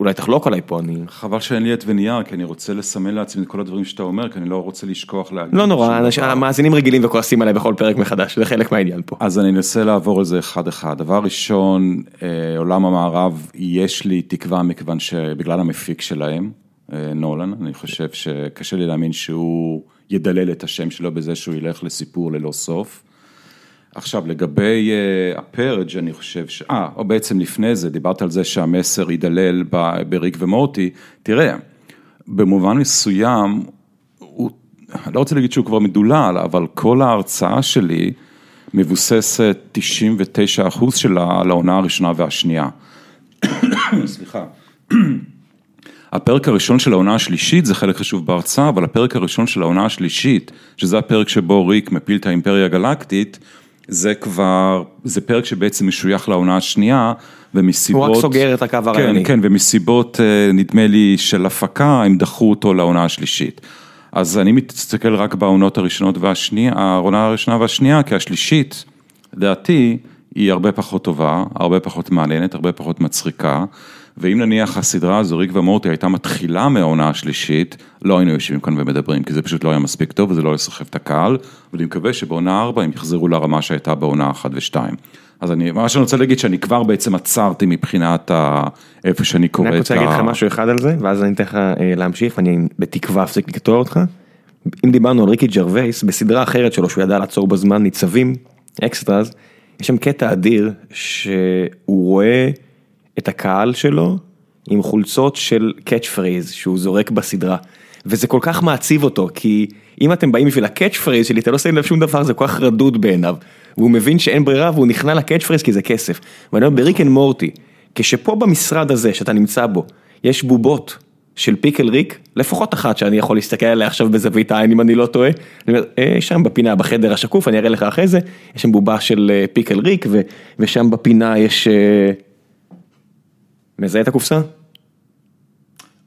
אולי תחלוק עליי פה, אני... חבל שאין לי עט ונייר, כי אני רוצה לסמן לעצמי את כל הדברים שאתה אומר, כי אני לא רוצה לשכוח להגיד. לא נורא. המאזינים רגילים וכועסים עליי בכל פרק מחדש, זה חלק מהעניין פה. אז אני אנסה לעבור על זה אחד אחד. דבר ראשון, אה, עולם המערב, יש לי תקווה מכיוון שבגלל המפיק שלהם, אה, נולן, אני חושב שקשה לי להאמין שהוא ידלל את השם שלו בזה שהוא ילך לסיפור ללא סוף. עכשיו לגבי uh, הפרג' אני חושב ש... אה, או בעצם לפני זה, דיברת על זה שהמסר יידלל בריק ומורטי, תראה, במובן מסוים, הוא, לא רוצה להגיד שהוא כבר מדולל, אבל כל ההרצאה שלי מבוססת 99 אחוז שלה על העונה הראשונה והשנייה. סליחה. הפרק הראשון של העונה השלישית זה חלק חשוב בהרצאה, אבל הפרק הראשון של העונה השלישית, שזה הפרק שבו ריק מפיל את האימפריה הגלקטית, זה כבר, זה פרק שבעצם משוייך לעונה השנייה, ומסיבות... הוא רק סוגר את הקו הרעיוני. כן, כן, ומסיבות, אה, נדמה לי, של הפקה, הם דחו אותו לעונה השלישית. אז אני מסתכל רק בעונות הראשונות והשנייה, העונה הראשונה והשנייה, כי השלישית, לדעתי, היא הרבה פחות טובה, הרבה פחות מעניינת, הרבה פחות מצחיקה. ואם נניח הסדרה הזו, ריק ומורטי, הייתה מתחילה מהעונה השלישית, לא היינו יושבים כאן ומדברים, כי זה פשוט לא היה מספיק טוב וזה לא יסחף את הקהל, ואני מקווה שבעונה ארבע הם יחזרו לרמה שהייתה בעונה אחת ושתיים. אז אני, מה שאני רוצה להגיד, שאני כבר בעצם עצרתי מבחינת ה... איפה שאני קורא אני את רק רוצה להגיד לך משהו אחד על זה, ואז אני אתן לך אה, להמשיך, ואני בתקווה אפסיק לקטוע אותך. אם דיברנו על ריקי ג'רווייס, בסדרה אחרת שלו, שהוא ידע לעצור בזמן ניצבים, Extras, יש שם קטע אדיר, שהוא רואה את הקהל שלו עם חולצות של catchphrase, שהוא זורק בסדרה. וזה כל כך מעציב אותו, כי אם אתם באים בשביל ה catchphrase שלי, אתה לא שם לב שום דבר, זה כל כך רדוד בעיניו. והוא מבין שאין ברירה והוא נכנע ל catchphrase כי זה כסף. ואני אומר, ב Rick and Morty, כשפה במשרד הזה שאתה נמצא בו, יש בובות של פיקל ריק, לפחות אחת שאני יכול להסתכל עליה עכשיו בזווית העין אם אני לא טועה, אני אומר, אה, שם בפינה בחדר השקוף, אני אראה לך אחרי זה, יש שם בובה של אה, פיקל ריק, ו- ושם בפינה יש... אה, מזהה את הקופסה?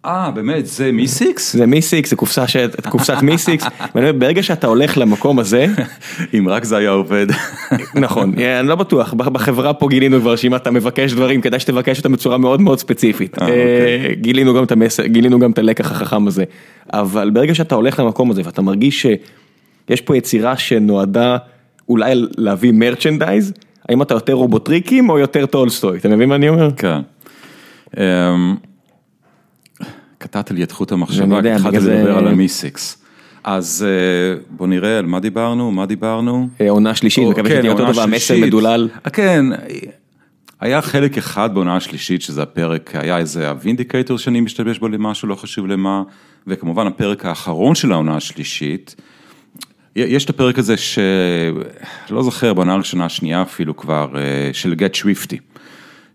אה, באמת, זה מיסיקס? זה מיסיקס, זה קופסה, ש... קופסת מיסיקס, ברגע שאתה הולך למקום הזה, אם רק זה היה עובד. נכון, אני לא בטוח, בחברה פה גילינו כבר שאם אתה מבקש דברים, כדאי שתבקש אותם בצורה מאוד מאוד ספציפית. אוקיי. גילינו גם את גילינו גם את הלקח החכם הזה, אבל ברגע שאתה הולך למקום הזה ואתה מרגיש שיש פה יצירה שנועדה אולי להביא merchandise, האם אתה יותר רובוטריקים או יותר טולסטוי, אתה מבין מה אני אומר? כן. אמ, קטעת לי את חוט המחשבה, כי התחלתי לדבר על ה Meeseeks. אז אה, בוא נראה על מה דיברנו, מה דיברנו. אה, עונה שלישית, מקווה שתהיה אותו דבר, מסר מדולל. אה, כן, היה חלק אחד בעונה השלישית שזה הפרק, היה איזה הווינדיקטור שאני משתמש בו למשהו, לא חשוב למה, וכמובן הפרק האחרון של העונה השלישית. יש את הפרק הזה שלא זוכר, בעונה הראשונה, השנייה אפילו כבר, של גט שוויפטי.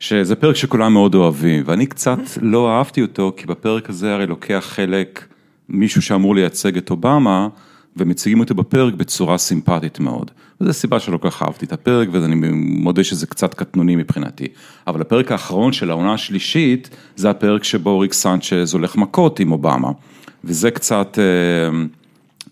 שזה פרק שכולם מאוד אוהבים, ואני קצת לא אהבתי אותו, כי בפרק הזה הרי לוקח חלק מישהו שאמור לייצג את אובמה, ומציגים אותו בפרק בצורה סימפטית מאוד. וזו סיבה שלא כל כך אהבתי את הפרק, ואני מודה שזה קצת קטנוני מבחינתי. אבל הפרק האחרון של העונה השלישית, זה הפרק שבו ריק סנצ'ז הולך מכות עם אובמה. וזה קצת... אה,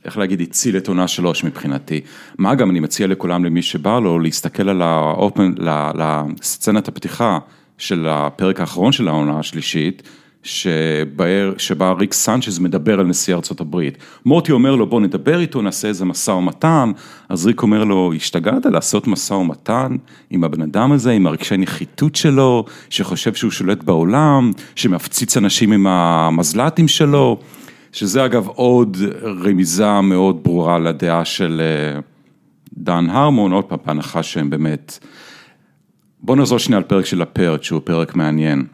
איך להגיד, הציל את עונה שלוש מבחינתי. מה גם, אני מציע לכולם, למי שבא לו, להסתכל על האופן, לסצנת הפתיחה של הפרק האחרון של העונה השלישית, שבאר, שבה ריק סנצ'ז מדבר על נשיא ארצות הברית. מוטי אומר לו, בוא נדבר איתו, נעשה איזה משא ומתן, אז ריק אומר לו, השתגעת לעשות משא ומתן עם הבן אדם הזה, עם הרגשי נחיתות שלו, שחושב שהוא שולט בעולם, שמפציץ אנשים עם המזל"טים שלו. שזה אגב עוד רמיזה מאוד ברורה לדעה של אה, דן הרמון, עוד פעם, בהנחה שהם באמת... בוא נעזור שנייה על פרק של הפרק, שהוא פרק מעניין.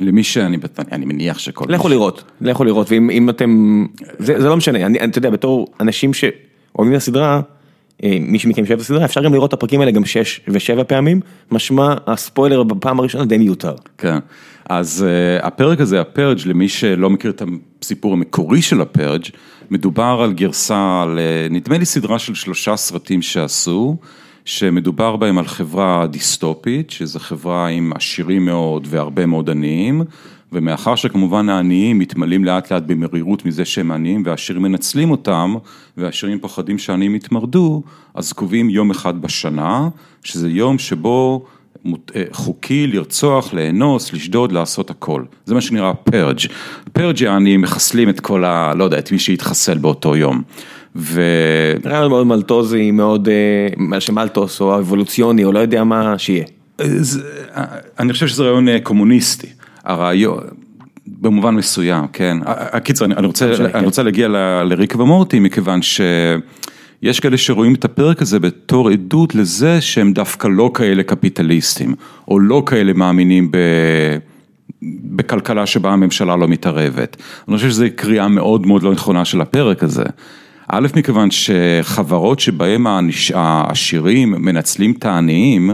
למי שאני, אני מניח שכל... לכו לראות, לכו לראות, ואם אתם, זה, זה לא משנה, אני, אתה יודע, בתור אנשים שאוהבים את הסדרה, אה, מי שמכם שאוהב את הסדרה, אפשר גם לראות את הפרקים האלה גם שש ושבע פעמים, משמע הספוילר בפעם הראשונה די מיותר. כן. אז uh, הפרק הזה, הפרג', למי שלא מכיר את הסיפור המקורי של הפרג', מדובר על גרסה, על, נדמה לי סדרה של שלושה סרטים שעשו, שמדובר בהם על חברה דיסטופית, שזו חברה עם עשירים מאוד והרבה מאוד עניים, ומאחר שכמובן העניים מתמלאים לאט לאט במרירות מזה שהם עניים והעשירים מנצלים אותם, והעשירים פוחדים שהעניים יתמרדו, אז קובעים יום אחד בשנה, שזה יום שבו אה, חוקי לרצוח, לאנוס, לשדוד, לעשות הכל. זה מה שנראה פרג'. פרג' יעני מחסלים את כל ה... לא יודע, את מי שהתחסל באותו יום. ו... נראה מאוד מלטוזי, מאוד, אה, שמלטוס או אבולוציוני או לא יודע מה שיהיה. זה, אני חושב שזה רעיון אה, קומוניסטי. הרעיון, במובן מסוים, כן. הקיצר, אני רוצה, אני כן. רוצה להגיע לריק ומורטי מכיוון ש... יש כאלה שרואים את הפרק הזה בתור עדות לזה שהם דווקא לא כאלה קפיטליסטים, או לא כאלה מאמינים ב... בכלכלה שבה הממשלה לא מתערבת. אני חושב שזו קריאה מאוד מאוד לא נכונה של הפרק הזה. א', מכיוון שחברות שבהם העשירים מנצלים את העניים,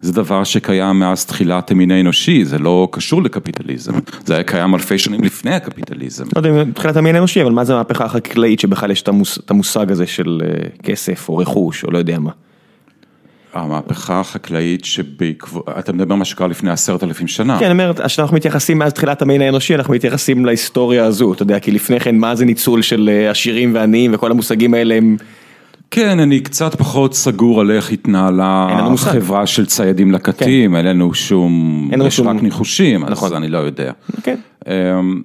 זה דבר שקיים מאז תחילת המין האנושי, זה לא קשור לקפיטליזם, זה היה קיים אלפי שנים לפני הקפיטליזם. לא יודע אם תחילת המין האנושי, אבל מה זה המהפכה החקלאית שבכלל יש את המושג הזה של אה, כסף או רכוש או לא יודע מה. המהפכה החקלאית שבעקבות, אתה מדבר מה שקרה לפני עשרת אלפים שנה. כן, אני אומר, כשאנחנו מתייחסים מאז תחילת המין האנושי, אנחנו מתייחסים להיסטוריה הזו, אתה יודע, כי לפני כן מה זה ניצול של אה, עשירים ועניים וכל המושגים האלה הם... כן, אני קצת פחות סגור על איך התנהלה החברה של ציידים לקטים, כן. אין לנו שום, יש רק ניחושים, אז אני לא יודע. כן. אמ,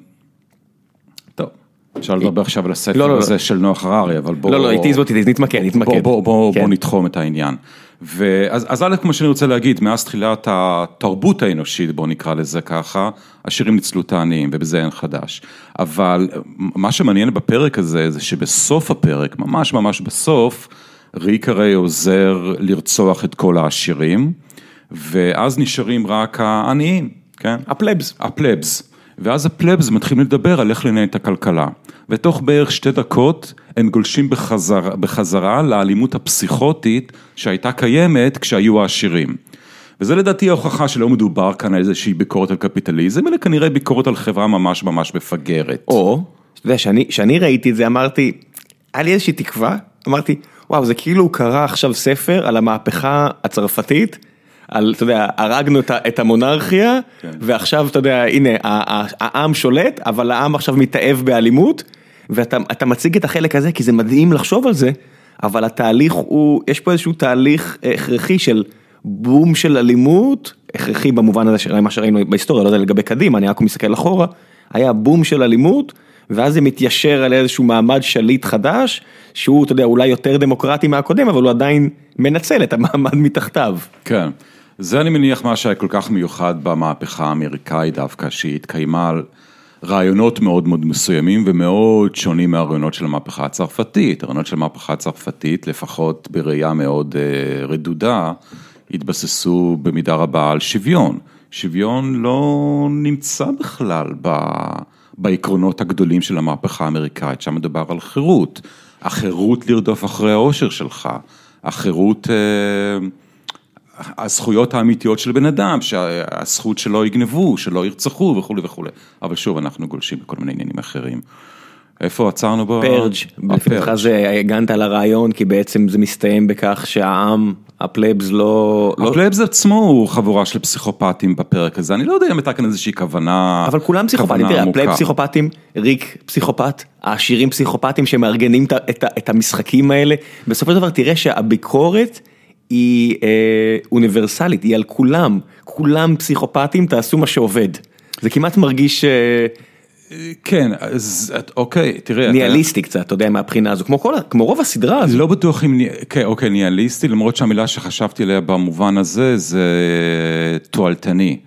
טוב, אפשר לדבר עכשיו על הספר לא, לא, הזה של נוח הררי, אבל בואו... לא, לא, איתי זאת, נתמקד, נתמקד. בואו. נתחום את העניין. ואז א', כמו שאני רוצה להגיד, מאז תחילת התרבות האנושית, בואו נקרא לזה ככה, השירים ניצלו את העניים, ובזה אין חדש. אבל מה שמעניין בפרק הזה, זה שבסוף הפרק, ממש ממש בסוף, ריק הרי עוזר לרצוח את כל העשירים, ואז נשארים רק העניים, כן? הפלבס. הפלבס. ואז הפלבס מתחילים לדבר על איך לנהל את הכלכלה. ותוך בערך שתי דקות הם גולשים בחזרה, בחזרה לאלימות הפסיכוטית שהייתה קיימת כשהיו העשירים. וזה לדעתי ההוכחה שלא מדובר כאן על איזושהי ביקורת על קפיטליזם, אלא כנראה ביקורת על חברה ממש ממש מפגרת. או, אתה יודע, כשאני ראיתי את זה אמרתי, היה לי איזושהי תקווה, אמרתי, וואו, זה כאילו קרה עכשיו ספר על המהפכה הצרפתית, על, אתה יודע, הרגנו את המונרכיה, כן. ועכשיו, אתה יודע, הנה, העם שולט, אבל העם עכשיו מתאהב באלימות, ואתה מציג את החלק הזה, כי זה מדהים לחשוב על זה, אבל התהליך הוא, יש פה איזשהו תהליך הכרחי של בום של אלימות, הכרחי במובן הזה של מה שראינו בהיסטוריה, לא יודע לגבי קדימה, אני רק מסתכל אחורה, היה בום של אלימות, ואז זה מתיישר על איזשהו מעמד שליט חדש, שהוא, אתה יודע, אולי יותר דמוקרטי מהקודם, אבל הוא עדיין מנצל את המעמד מתחתיו. כן, זה אני מניח מה שהיה כל כך מיוחד במהפכה האמריקאית דווקא, שהיא התקיימה על רעיונות מאוד מאוד מסוימים ומאוד שונים מהרעיונות של המהפכה הצרפתית. הרעיונות של המהפכה הצרפתית, לפחות בראייה מאוד uh, רדודה, התבססו במידה רבה על שוויון. שוויון לא נמצא בכלל ב... בעקרונות הגדולים של המהפכה האמריקאית, שם מדובר על חירות, החירות לרדוף אחרי האושר שלך, החירות, אה, הזכויות האמיתיות של בן אדם, שהזכות שלא יגנבו, שלא ירצחו וכולי וכולי, אבל שוב אנחנו גולשים בכל מיני עניינים אחרים. איפה עצרנו בו? פרג', בפתחה זה הגנת לרעיון כי בעצם זה מסתיים בכך שהעם, ה plebs לא... לא- ה plebs עצמו הוא חבורה של פסיכופטים בפרק הזה, אני לא יודע אם הייתה כאן איזושהי כוונה אבל כולם פסיכופטים, תראה, ה plebs פסיכופטים, ריק פסיכופט, העשירים פסיכופטים שמארגנים את המשחקים האלה, בסופו של דבר תראה שהביקורת היא אה, אוניברסלית, היא על כולם, כולם פסיכופטים, תעשו מה שעובד. זה כמעט מרגיש... אה, כן, אז אוקיי, תראה. ניהליסטי אתה... קצת, אתה יודע, מהבחינה הזו, כמו כל, כמו רוב הסדרה הזו. לא בטוח אם, כן, אוקיי, ניהליסטי, למרות שהמילה שחשבתי עליה במובן הזה, זה תועלתני.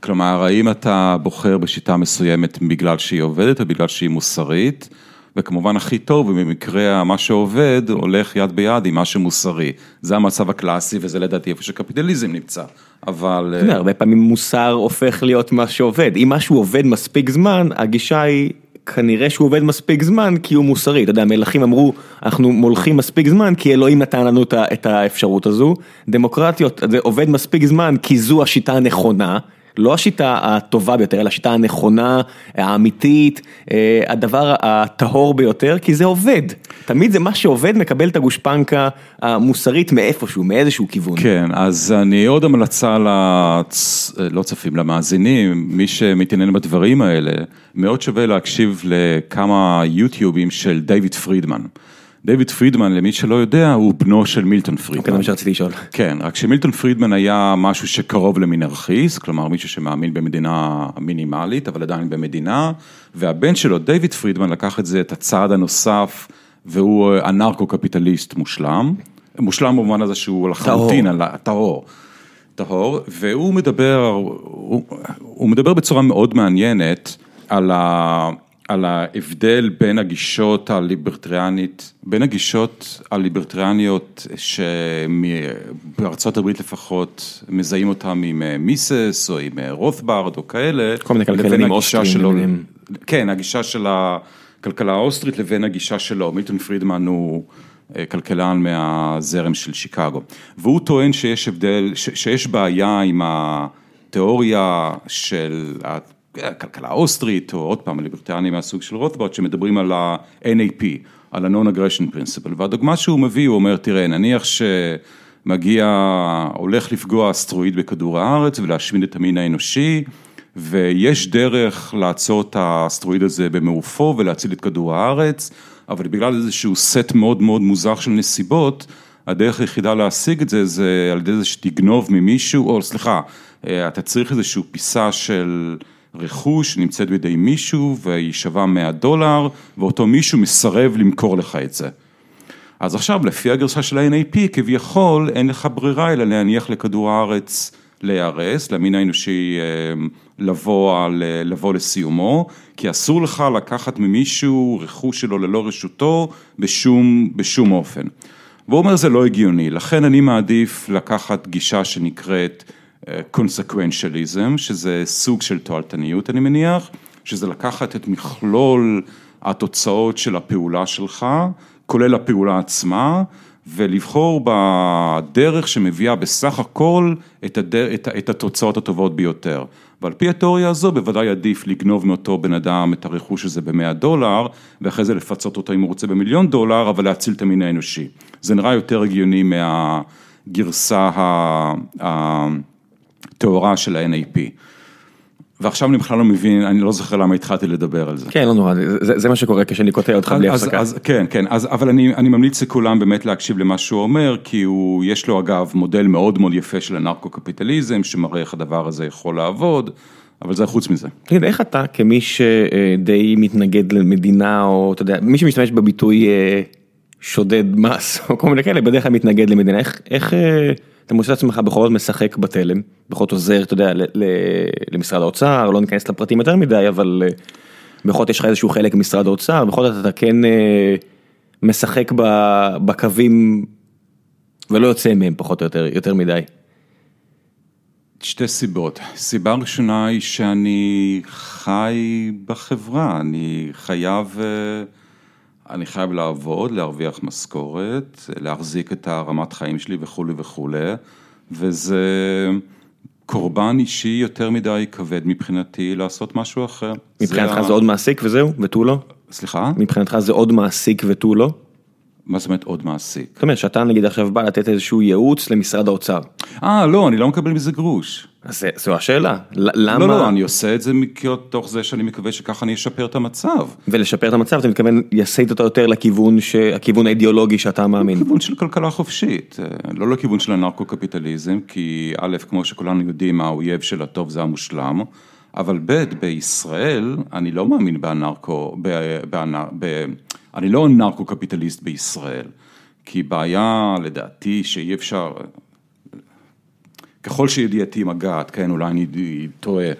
כלומר, האם אתה בוחר בשיטה מסוימת בגלל שהיא עובדת או בגלל שהיא מוסרית? וכמובן הכי טוב, ובמקרה מה שעובד, הולך יד ביד עם מה שמוסרי. זה המצב הקלאסי, וזה לדעתי איפה שקפיטליזם נמצא, אבל... אתה יודע, הרבה פעמים מוסר הופך להיות מה שעובד. אם משהו עובד מספיק זמן, הגישה היא... כנראה שהוא עובד מספיק זמן כי הוא מוסרי, אתה יודע, המלכים אמרו, אנחנו מולכים מספיק זמן כי אלוהים נתן לנו את האפשרות הזו, דמוקרטיות, זה עובד מספיק זמן כי זו השיטה הנכונה, לא השיטה הטובה ביותר, אלא השיטה הנכונה, האמיתית, אה, הדבר הטהור ביותר, כי זה עובד. תמיד זה מה שעובד מקבל את הגושפנקה המוסרית מאיפשהו, מאיזשהו כיוון. כן, אז אני עוד המלצה לצ... לא צופים, למאזינים, מי שמתעניין בדברים האלה, מאוד שווה להקשיב לכמה יוטיובים של דיוויד פרידמן. דיוויד פרידמן, למי שלא יודע, הוא בנו של מילטון פרידמן. אוקיי, זה מה שרציתי לשאול. כן, רק שמילטון פרידמן היה משהו שקרוב למינרכיסט, כלומר מישהו שמאמין במדינה מינימלית, אבל עדיין במדינה, והבן שלו, דיוויד פרידמן, לקח את זה, את הצעד הנוסף, והוא אנרקו-קפיטליסט מושלם. מושלם במובן הזה שהוא לחלוטין, טהור. טהור, והוא מדבר, הוא, הוא מדבר בצורה מאוד מעניינת על ה... על ההבדל בין הגישות הליברטריאנית, בין הגישות הליברטריאניות שבארצות הברית לפחות מזהים אותם עם אה, מיסס או עם אה, רוטברד או כאלה, כל מיני כלכלנים אוסטרים. כן, הגישה של הכלכלה האוסטרית לבין הגישה שלו, מילטון פרידמן הוא אה, כלכלן מהזרם של שיקגו, והוא טוען שיש הבדל, שיש בעיה עם התיאוריה של הכלכלה האוסטרית, או עוד פעם הליברטריאנים מהסוג של רוטברט, שמדברים על ה-NAP, על ה-Non-Aggression Principle, והדוגמה שהוא מביא, הוא אומר, תראה, נניח שמגיע, הולך לפגוע אסטרואיד בכדור הארץ ולהשמיד את המין האנושי, ויש דרך לעצור את האסטרואיד הזה במעופו ולהציל את כדור הארץ, אבל בגלל איזשהו סט מאוד מאוד מוזר של נסיבות, הדרך היחידה להשיג את זה, זה על ידי זה שתגנוב ממישהו, או סליחה, אה, אתה צריך איזושהי פיסה של... רכוש שנמצאת בידי מישהו והיא שווה 100 דולר ואותו מישהו מסרב למכור לך את זה. אז עכשיו לפי הגרסה של ה-NAP כביכול אין לך ברירה אלא להניח לכדור הארץ להיהרס, למין האנושי אה, לבוא, על, לבוא לסיומו, כי אסור לך לקחת ממישהו רכוש שלו ללא רשותו בשום, בשום אופן. והוא אומר זה לא הגיוני, לכן אני מעדיף לקחת גישה שנקראת קונסקוונציאליזם, שזה סוג של תועלתניות אני מניח, שזה לקחת את מכלול התוצאות של הפעולה שלך, כולל הפעולה עצמה, ולבחור בדרך שמביאה בסך הכל את, הדר, את, את התוצאות הטובות ביותר. ועל פי התיאוריה הזו בוודאי עדיף לגנוב מאותו בן אדם את הרכוש הזה במאה דולר, ואחרי זה לפצות אותו אם הוא רוצה במיליון דולר, אבל להציל את המין האנושי. זה נראה יותר הגיוני מה... הגרסה הטהורה של ה-NAP. ועכשיו אני בכלל לא מבין, אני לא זוכר למה התחלתי לדבר על זה. כן, לא נורא, זה, זה מה שקורה כשאני קוטע אותך בלי הפסקה. אז, כן, כן, אז, אבל אני, אני ממליץ לכולם באמת להקשיב למה שהוא אומר, כי הוא, יש לו אגב מודל מאוד מאוד יפה של הנרקו-קפיטליזם, שמראה איך הדבר הזה יכול לעבוד, אבל זה חוץ מזה. תגיד, איך אתה כמי שדי מתנגד למדינה, או אתה יודע, מי שמשתמש בביטוי אה, שודד מס, או כל מיני כאלה, בדרך כלל מתנגד למדינה, איך... איך אה, אתה מוצא את עצמך בכל זאת משחק בתלם, בכל זאת עוזר, אתה יודע, למשרד האוצר, לא ניכנס לפרטים יותר מדי, אבל אה, בכל זאת יש לך איזשהו חלק ממשרד האוצר, בכל זאת אתה כן אה, משחק בקווים ולא יוצא מהם פחות או יותר, יותר מדי. שתי סיבות, סיבה ראשונה היא שאני חי בחברה, אני חייב... אה, אני חייב לעבוד, להרוויח משכורת, להחזיק את הרמת חיים שלי וכולי וכולי, וזה קורבן אישי יותר מדי כבד מבחינתי לעשות משהו אחר. מבחינתך זה, זה עוד מעסיק וזהו, ותו לא? סליחה? מבחינתך זה עוד מעסיק ותו לא? מה זאת אומרת עוד מעסיק? זאת אומרת שאתה נגיד עכשיו בא לתת איזשהו ייעוץ למשרד האוצר. אה לא, אני לא מקבל מזה גרוש. אז זו השאלה, למה? לא, לא, אני עושה את זה מתוך זה שאני מקווה שככה אני אשפר את המצב. ולשפר את המצב, אתה מתכוון יסייט אותו יותר לכיוון, הכיוון האידיאולוגי שאתה מאמין. לכיוון של כלכלה חופשית, אה, לא לכיוון של הנרקו-קפיטליזם, כי א', כמו שכולנו יודעים, האויב של הטוב זה המושלם, אבל ב', בישראל, אני לא מאמין באנרקו, ב... אני לא נרקו-קפיטליסט בישראל, כי בעיה לדעתי שאי אפשר, ככל שידיעתי מגעת, כן, אולי אני טועה,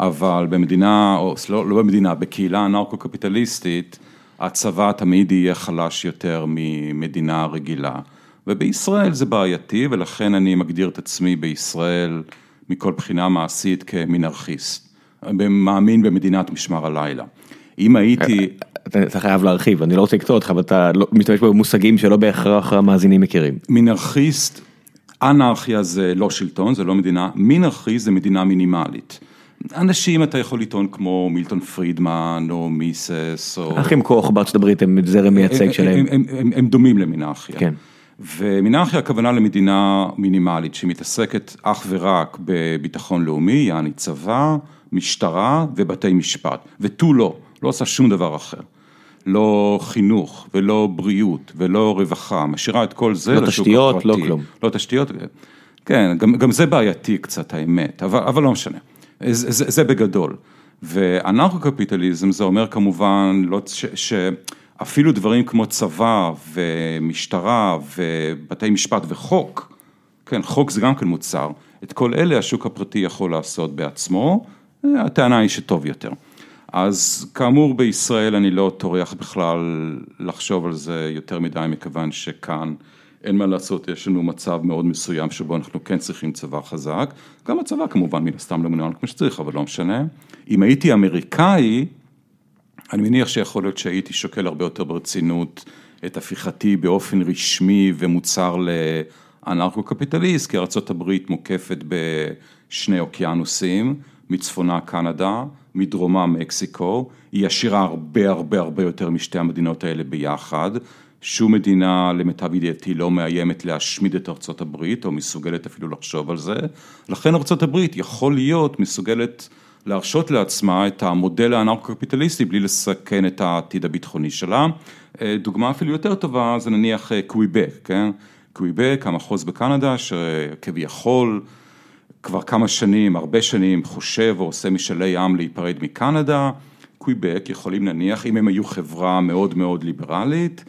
אבל במדינה, או לא, לא במדינה, בקהילה נרקו-קפיטליסטית, הצבא תמיד יהיה חלש יותר ממדינה רגילה. ובישראל זה בעייתי, ולכן אני מגדיר את עצמי בישראל מכל בחינה מעשית כמנרכיסט. מאמין במדינת משמר הלילה. אם הייתי... אתה חייב להרחיב, אני לא רוצה לקטוע אותך, אבל אתה לא, משתמש במושגים שלא בהכרח המאזינים מכירים. מנרכיסט, אנרכיה זה לא שלטון, זה לא מדינה, מנרכיסט זה מדינה מינימלית. אנשים אתה יכול לטעון כמו מילטון פרידמן או מיסס או... אחים כוח בארצות הברית הם זרם מייצג שלהם. הם, הם, הם, הם דומים למנרכיה. כן. ומנרכיה הכוונה למדינה מינימלית שמתעסקת אך ורק בביטחון לאומי, יעני צבא, משטרה ובתי משפט, ותו לא. לא עושה שום דבר אחר. לא חינוך ולא בריאות ולא רווחה, משאירה את כל זה לא לשוק תשתיות, הפרטי. לא כלום. לא תשתיות, כן, גם, גם זה בעייתי קצת האמת, אבל, אבל לא משנה, זה, זה, זה בגדול. ואנרכו-קפיטליזם זה אומר כמובן לא, ש, שאפילו דברים כמו צבא ומשטרה ובתי משפט וחוק, כן, חוק זה גם כן מוצר, את כל אלה השוק הפרטי יכול לעשות בעצמו, הטענה היא שטוב יותר. אז כאמור בישראל אני לא טורח בכלל לחשוב על זה יותר מדי מכיוון שכאן אין מה לעשות, יש לנו מצב מאוד מסוים שבו אנחנו כן צריכים צבא חזק, גם הצבא כמובן מן הסתם לא מנוהל כמו שצריך, אבל לא משנה. אם הייתי אמריקאי, אני מניח שיכול להיות שהייתי שוקל הרבה יותר ברצינות את הפיכתי באופן רשמי ומוצר לאנרכו-קפיטליסט, כי ארה"ב מוקפת בשני אוקיינוסים, מצפונה קנדה, מדרומה מקסיקו, היא עשירה הרבה הרבה הרבה יותר משתי המדינות האלה ביחד, שום מדינה למיטב ידיעתי לא מאיימת להשמיד את ארצות הברית או מסוגלת אפילו לחשוב על זה, לכן ארצות הברית יכול להיות מסוגלת להרשות לעצמה את המודל האנרכו-קפיטליסטי בלי לסכן את העתיד הביטחוני שלה, דוגמה אפילו יותר טובה זה נניח קוויבק, כן, קוויבק המחוז בקנדה שכביכול כבר כמה שנים, הרבה שנים, חושב או עושה משאלי עם להיפרד מקנדה, קוויבק יכולים נניח, אם הם היו חברה מאוד מאוד ליברלית,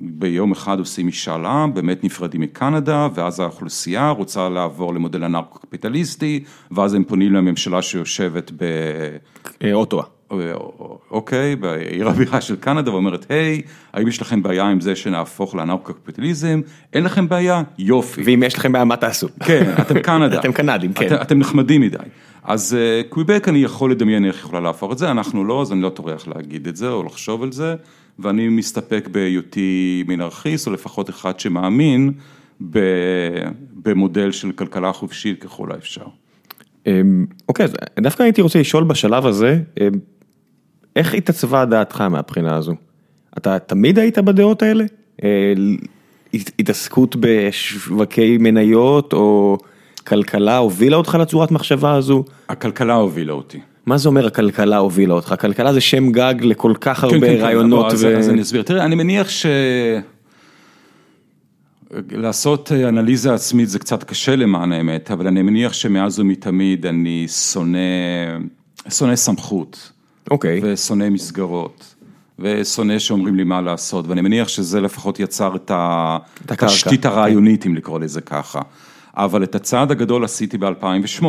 ביום אחד עושים משאל עם, באמת נפרדים מקנדה, ואז האוכלוסייה רוצה לעבור למודל אנרקו-קפיטליסטי, ואז הם פונים לממשלה שיושבת ב... אוטואה. אוקיי, בעיר הבירה של קנדה ואומרת, היי, האם יש לכם בעיה עם זה שנהפוך לאנרקו-קפיטליזם? אין לכם בעיה? יופי. ואם יש לכם בעיה, מה תעשו? כן, אתם קנדה. אתם קנדים, כן. את, אתם נחמדים מדי. אז uh, קוויבק אני יכול לדמיין איך יכולה להפוך את זה, אנחנו לא, אז אני לא טורח להגיד את זה או לחשוב על זה, ואני מסתפק בהיותי מנרכיסט, או לפחות אחד שמאמין במודל של כלכלה חופשית ככל האפשר. אמ, אוקיי, אז דווקא הייתי רוצה לשאול בשלב הזה, אמ, איך התעצבה דעתך מהבחינה הזו? אתה תמיד היית בדעות האלה? אה, התעסקות בשווקי מניות או כלכלה הובילה אותך לצורת מחשבה הזו? הכלכלה הובילה אותי. מה זה אומר הכלכלה הובילה אותך? כלכלה זה שם גג לכל כך הרבה כן, כן, רעיונות. כן, ו... אז, אז אני אסביר. תראה, אני מניח ש... לעשות אנליזה עצמית זה קצת קשה למען האמת, אבל אני מניח שמאז ומתמיד אני שונא, שונא סמכות. אוקיי. ושונא מסגרות. ושונא שאומרים לי מה לעשות, ואני מניח שזה לפחות יצר את. התשתית הרעיונית, אם לקרוא לזה ככה. אבל את הצעד הגדול עשיתי ב-2008,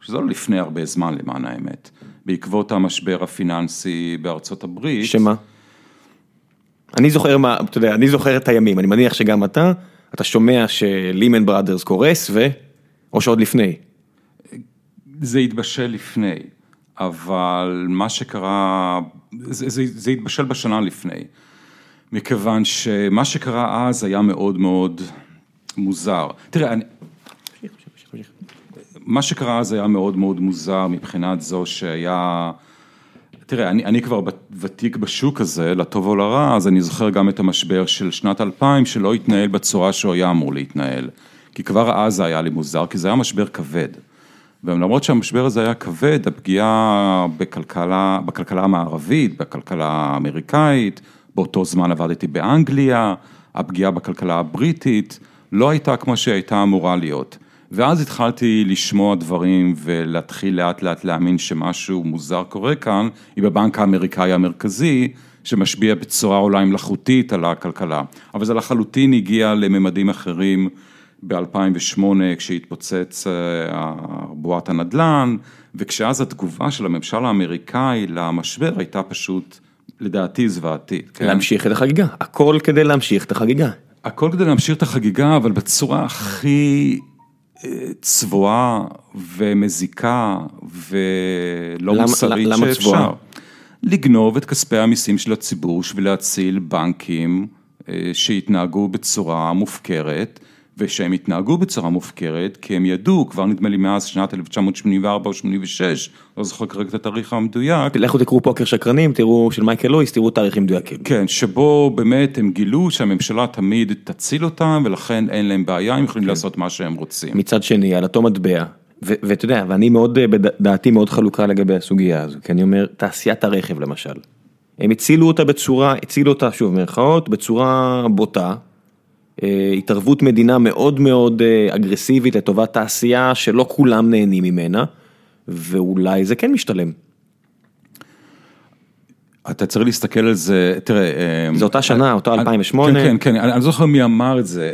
שזה לא לפני הרבה זמן למען האמת, בעקבות המשבר הפיננסי בארצות הברית. שמה? אני זוכר מה, אתה יודע, אני זוכר את הימים, אני מניח שגם אתה, אתה שומע שלימן בראדרס קורס ו... או שעוד לפני. זה התבשל לפני, אבל מה שקרה, זה, זה, זה התבשל בשנה לפני, מכיוון שמה שקרה אז היה מאוד מאוד מוזר. תראה, אני, מה שקרה אז היה מאוד מאוד מוזר מבחינת זו שהיה, תראה, אני, אני כבר ותיק בשוק הזה, לטוב או לרע, אז אני זוכר גם את המשבר של שנת 2000, שלא התנהל בצורה שהוא היה אמור להתנהל. כי כבר אז זה היה לי מוזר, כי זה היה משבר כבד. ולמרות שהמשבר הזה היה כבד, הפגיעה בכלכלה, בכלכלה המערבית, בכלכלה האמריקאית, באותו זמן עבדתי באנגליה, הפגיעה בכלכלה הבריטית, לא הייתה כמו שהייתה אמורה להיות. ואז התחלתי לשמוע דברים ולהתחיל לאט לאט להאמין שמשהו מוזר קורה כאן, היא בבנק האמריקאי המרכזי, שמשפיע בצורה אולי מלאכותית על הכלכלה. אבל זה לחלוטין הגיע לממדים אחרים ב-2008, כשהתפוצץ אה, בועת הנדל"ן, וכשאז התגובה של הממשל האמריקאי למשבר הייתה פשוט, לדעתי, זוועתית. כן? להמשיך את החגיגה, הכל כדי להמשיך את החגיגה. הכל כדי להמשיך את החגיגה, אבל בצורה הכי אה, צבועה ומזיקה ולא למה- מוסרית למה שאפשר. צבועה? לגנוב את כספי המיסים של הציבור בשביל להציל בנקים אה, שהתנהגו בצורה מופקרת, ושהם התנהגו בצורה מופקרת כי הם ידעו, כבר נדמה לי מאז שנת 1984 או 86, לא זוכר כרגע את התאריך המדויק, לכו תקראו פוקר שקרנים, תראו של מייקל לואיס, תראו תאריכים מדויקים. כן, שבו באמת הם גילו שהממשלה תמיד תציל אותם ולכן אין להם בעיה, הם יכולים לעשות מה שהם רוצים. מצד שני, על אותו מטבע, ואתה יודע, ואני מאוד, אה, בד- דעתי מאוד חלוקה לגבי הסוגיה הזו, כי אני אומר, תעשיית הרכב למשל, הם הצילו אותה בצורה, הצילו אותה, שוב, מירכאות, בצורה בוטה, התערבות מדינה מאוד מאוד אה, אגרסיבית לטובת תעשייה שלא כולם נהנים ממנה, ואולי זה כן משתלם. אתה צריך להסתכל על זה, תראה... אה, זו אותה שנה, אותה אה, 2008. כן, כן, כן, אני לא זוכר מי אמר את זה,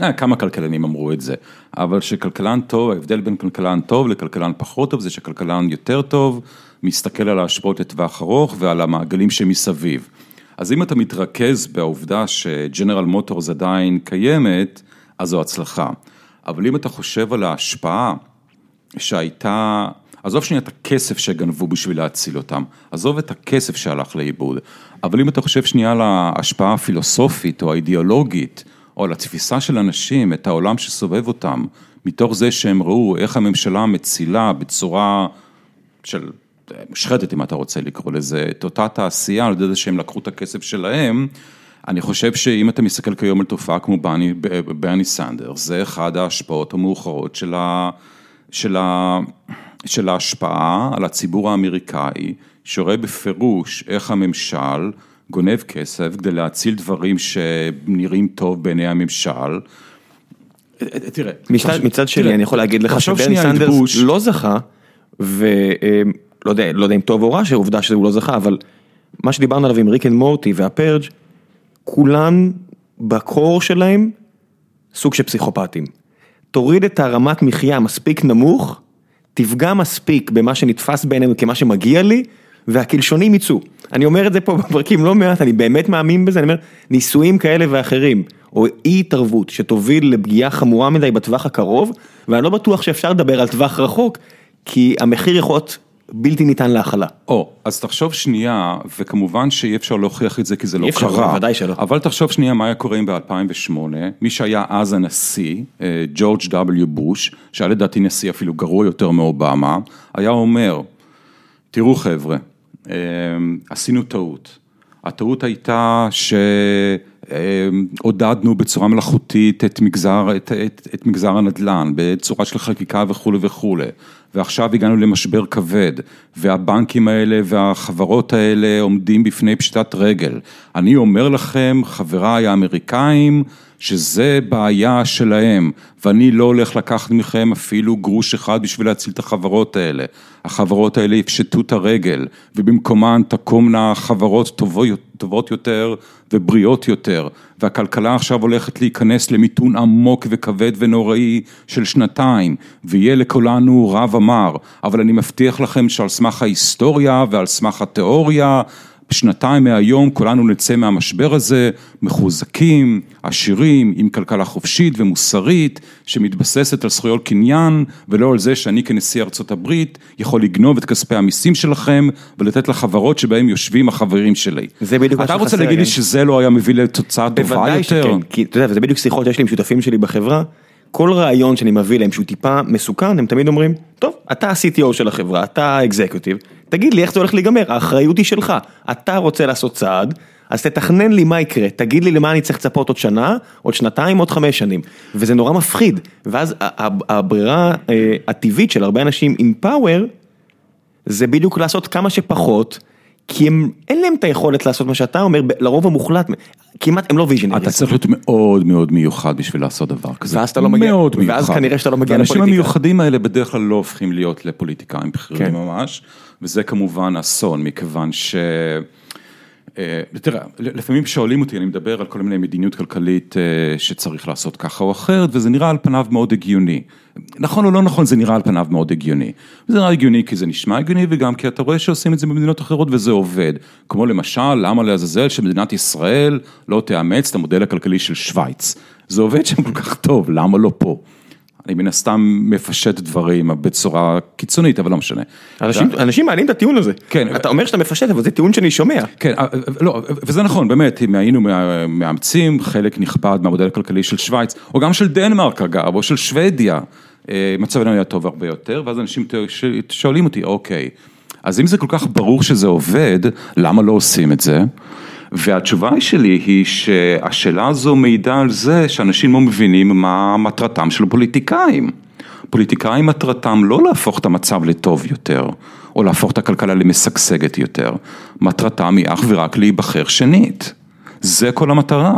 אה, אה, כמה כלכלנים אמרו את זה, אבל שכלכלן טוב, ההבדל בין כלכלן טוב לכלכלן פחות טוב, זה שכלכלן יותר טוב, מסתכל על ההשפעות לטווח ארוך ועל המעגלים שמסביב. אז אם אתה מתרכז בעובדה שג'נרל מוטורס עדיין קיימת, אז זו הצלחה. אבל אם אתה חושב על ההשפעה שהייתה, עזוב שנייה את הכסף שגנבו בשביל להציל אותם, עזוב את הכסף שהלך לאיבוד, אבל אם אתה חושב שנייה על ההשפעה הפילוסופית או האידיאולוגית, או על התפיסה של אנשים, את העולם שסובב אותם, מתוך זה שהם ראו איך הממשלה מצילה בצורה של מושחתת, אם אתה רוצה לקרוא לזה, את אותה תעשייה, על ידי זה שהם לקחו את הכסף שלהם, אני חושב שאם אתה מסתכל כיום על תופעה כמו ברני, ברני סנדרס, זה אחד ההשפעות המאוחרות של, ה, של, ה, של ההשפעה על הציבור האמריקאי, שרואה בפירוש איך הממשל גונב כסף כדי להציל דברים שנראים טוב בעיני הממשל. תראה, מצד, מצד שני, תראה, אני יכול להגיד לך שברני סנדרס. לא זכה, ולא יודע, לא יודע אם טוב או רע שהעובדה שהוא לא זכה, אבל מה שדיברנו עליו עם Rick and Morty וה Purge, כולם ב core שלהם סוג של פסיכופטים. תוריד את הרמת מחיה מספיק נמוך, תפגע מספיק במה שנתפס בעינינו כמה שמגיע לי, והקלשונים יצאו. אני אומר את זה פה בפרקים לא מעט, אני באמת מאמין בזה, אני אומר, ניסויים כאלה ואחרים, או אי התערבות שתוביל לפגיעה חמורה מדי בטווח הקרוב, ואני לא בטוח שאפשר לדבר על טווח רחוק, כי המחיר יכול להיות בלתי ניתן להכלה. או, אז תחשוב שנייה, וכמובן שאי אפשר להוכיח את זה כי זה לא אי אפשר, קרה. בוודאי שלא. אבל תחשוב שנייה מה היה קורה אם ב-2008, מי שהיה אז הנשיא, אה, ג'ורג' W. בוש, שהיה לדעתי נשיא אפילו גרוע יותר מאובמה, היה אומר, תראו חבר'ה, אה, עשינו טעות. הטעות הייתה עודדנו בצורה מלאכותית את מגזר, את, את, את מגזר הנדל"ן, בצורה של חקיקה וכולי וכולי. ועכשיו הגענו למשבר כבד, והבנקים האלה והחברות האלה עומדים בפני פשיטת רגל. אני אומר לכם, חבריי האמריקאים, שזה בעיה שלהם, ואני לא הולך לקחת מכם אפילו גרוש אחד בשביל להציל את החברות האלה. החברות האלה יפשטו את הרגל, ובמקומן תקומנה חברות טובות יותר ובריאות יותר, והכלכלה עכשיו הולכת להיכנס למיתון עמוק וכבד ונוראי של שנתיים, ויהיה לכולנו רב אמר, אבל אני מבטיח לכם שעל סמך ההיסטוריה ועל סמך התיאוריה, שנתיים מהיום כולנו נצא מהמשבר הזה מחוזקים, עשירים, עם כלכלה חופשית ומוסרית שמתבססת על זכויות קניין ולא על זה שאני כנשיא ארצות הברית יכול לגנוב את כספי המיסים שלכם ולתת לחברות שבהם יושבים החברים שלי. זה בדיוק מה שחסר. אתה רוצה להגיד לי שזה לא היה מביא לתוצאה טובה יותר? בוודאי שכן, כי אתה יודע, זה בדיוק שיחות שיש לי עם שותפים שלי בחברה. כל רעיון שאני מביא להם שהוא טיפה מסוכן, הם תמיד אומרים, טוב, אתה ה-CTO של החברה, אתה האקזקיוטיב, תגיד לי איך זה הולך להיגמר, האחריות היא שלך, אתה רוצה לעשות צעד, אז תתכנן לי מה יקרה, תגיד לי למה אני צריך לצפות עוד שנה, עוד שנתיים, עוד חמש שנים, וזה נורא מפחיד, ואז הברירה אה, הטבעית של הרבה אנשים עם פאוור, זה בדיוק לעשות כמה שפחות, כי הם, אין להם את היכולת לעשות מה שאתה אומר, לרוב המוחלט, כמעט הם לא ויז'נרים. אתה צריך להיות מאוד מאוד מיוחד בשביל לעשות דבר כזה. ואז אתה לא מגיע, מאוד מיוחד. ואז כנראה שאתה לא מגיע לפוליטיקה. והאנשים המיוחדים האלה בדרך כלל לא הופכים להיות לפוליטיקאים בכירים כן. ממש, וזה כמובן אסון, מכיוון ש... אה, תראה, לפעמים שואלים אותי, אני מדבר על כל מיני מדיניות כלכלית אה, שצריך לעשות ככה או אחרת, וזה נראה על פניו מאוד הגיוני. נכון או לא נכון, זה נראה על פניו מאוד הגיוני. זה נראה הגיוני כי זה נשמע הגיוני, וגם כי אתה רואה שעושים את זה במדינות אחרות וזה עובד. כמו למשל, למה לעזאזל שמדינת ישראל לא תאמץ את המודל הכלכלי של שווייץ. זה עובד שם כל כך טוב, למה לא פה? אני מן הסתם מפשט דברים בצורה קיצונית, אבל לא משנה. אנשים, אנשים מעלים את הטיעון הזה. כן. אתה אומר שאתה מפשט, אבל זה טיעון שאני שומע. כן, אה, לא, וזה נכון, באמת, אם היינו מאמצים חלק נכבד מהמודל הכלכלי של שווייץ, או גם של דנמרק אגב, או של שוודיה, אה, מצבנו היה טוב הרבה יותר, ואז אנשים שואלים אותי, אוקיי, אז אם זה כל כך ברור שזה עובד, למה לא עושים את זה? והתשובה שלי היא שהשאלה הזו מעידה על זה שאנשים לא מבינים מה מטרתם של פוליטיקאים. פוליטיקאים מטרתם לא להפוך את המצב לטוב יותר, או להפוך את הכלכלה למשגשגת יותר, מטרתם היא אך ורק להיבחר שנית. זה כל המטרה.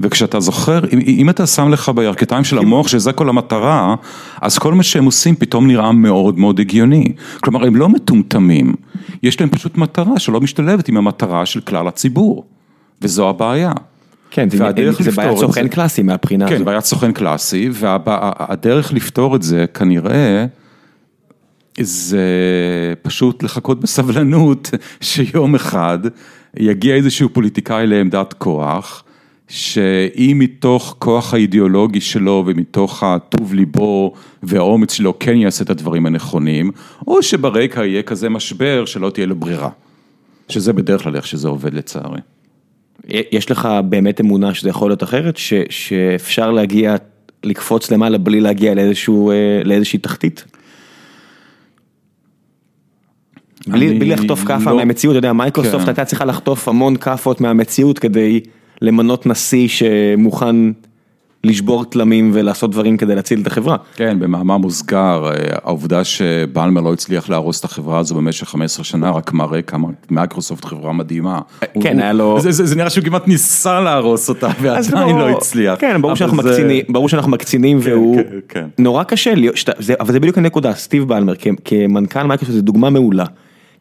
וכשאתה זוכר, אם, אם אתה שם לך בירכתיים של המוח שזה כל המטרה, אז כל מה שהם עושים פתאום נראה מאוד מאוד הגיוני. כלומר, הם לא מטומטמים, יש להם פשוט מטרה שלא משתלבת עם המטרה של כלל הציבור, וזו הבעיה. כן, זה בעיית סוכן קלאסי מהבחינה כן, הזאת. כן, בעיית סוכן קלאסי, והדרך לפתור את זה כנראה, זה פשוט לחכות בסבלנות שיום אחד יגיע איזשהו פוליטיקאי לעמדת כוח, שאם מתוך כוח האידיאולוגי שלו ומתוך הטוב ליבו והאומץ שלו כן יעשה את הדברים הנכונים, או שברקע יהיה כזה משבר שלא תהיה לו ברירה. שזה בדרך כלל איך שזה עובד לצערי. יש לך באמת אמונה שזה יכול להיות אחרת? ש, שאפשר להגיע, לקפוץ למעלה בלי להגיע לאיזשהו, אה, לאיזושהי תחתית? בלי, בלי לחטוף כאפה לא, מהמציאות, אתה יודע, מייקרוסופט כן. הייתה צריכה לחטוף המון כאפות מהמציאות כדי למנות נשיא שמוכן לשבור תלמים ולעשות דברים כדי להציל את החברה. כן, במאמר מוסגר, אה, העובדה שבלמר לא הצליח להרוס את החברה הזו במשך 15 שנה, רק מראה כמה מייקרוסופט חברה מדהימה. כן, הוא, היה לו... זה, זה, זה נראה שהוא כמעט ניסה להרוס אותה ועדיין לא הצליח. כן, ברור שאנחנו, זה... מקצינים, ברור שאנחנו מקצינים כן, והוא כן, כן. נורא קשה, שת... זה, אבל זה בדיוק הנקודה, סטיב בלמר כמנכ"ל מייקרוסופט זה דוגמה מעולה.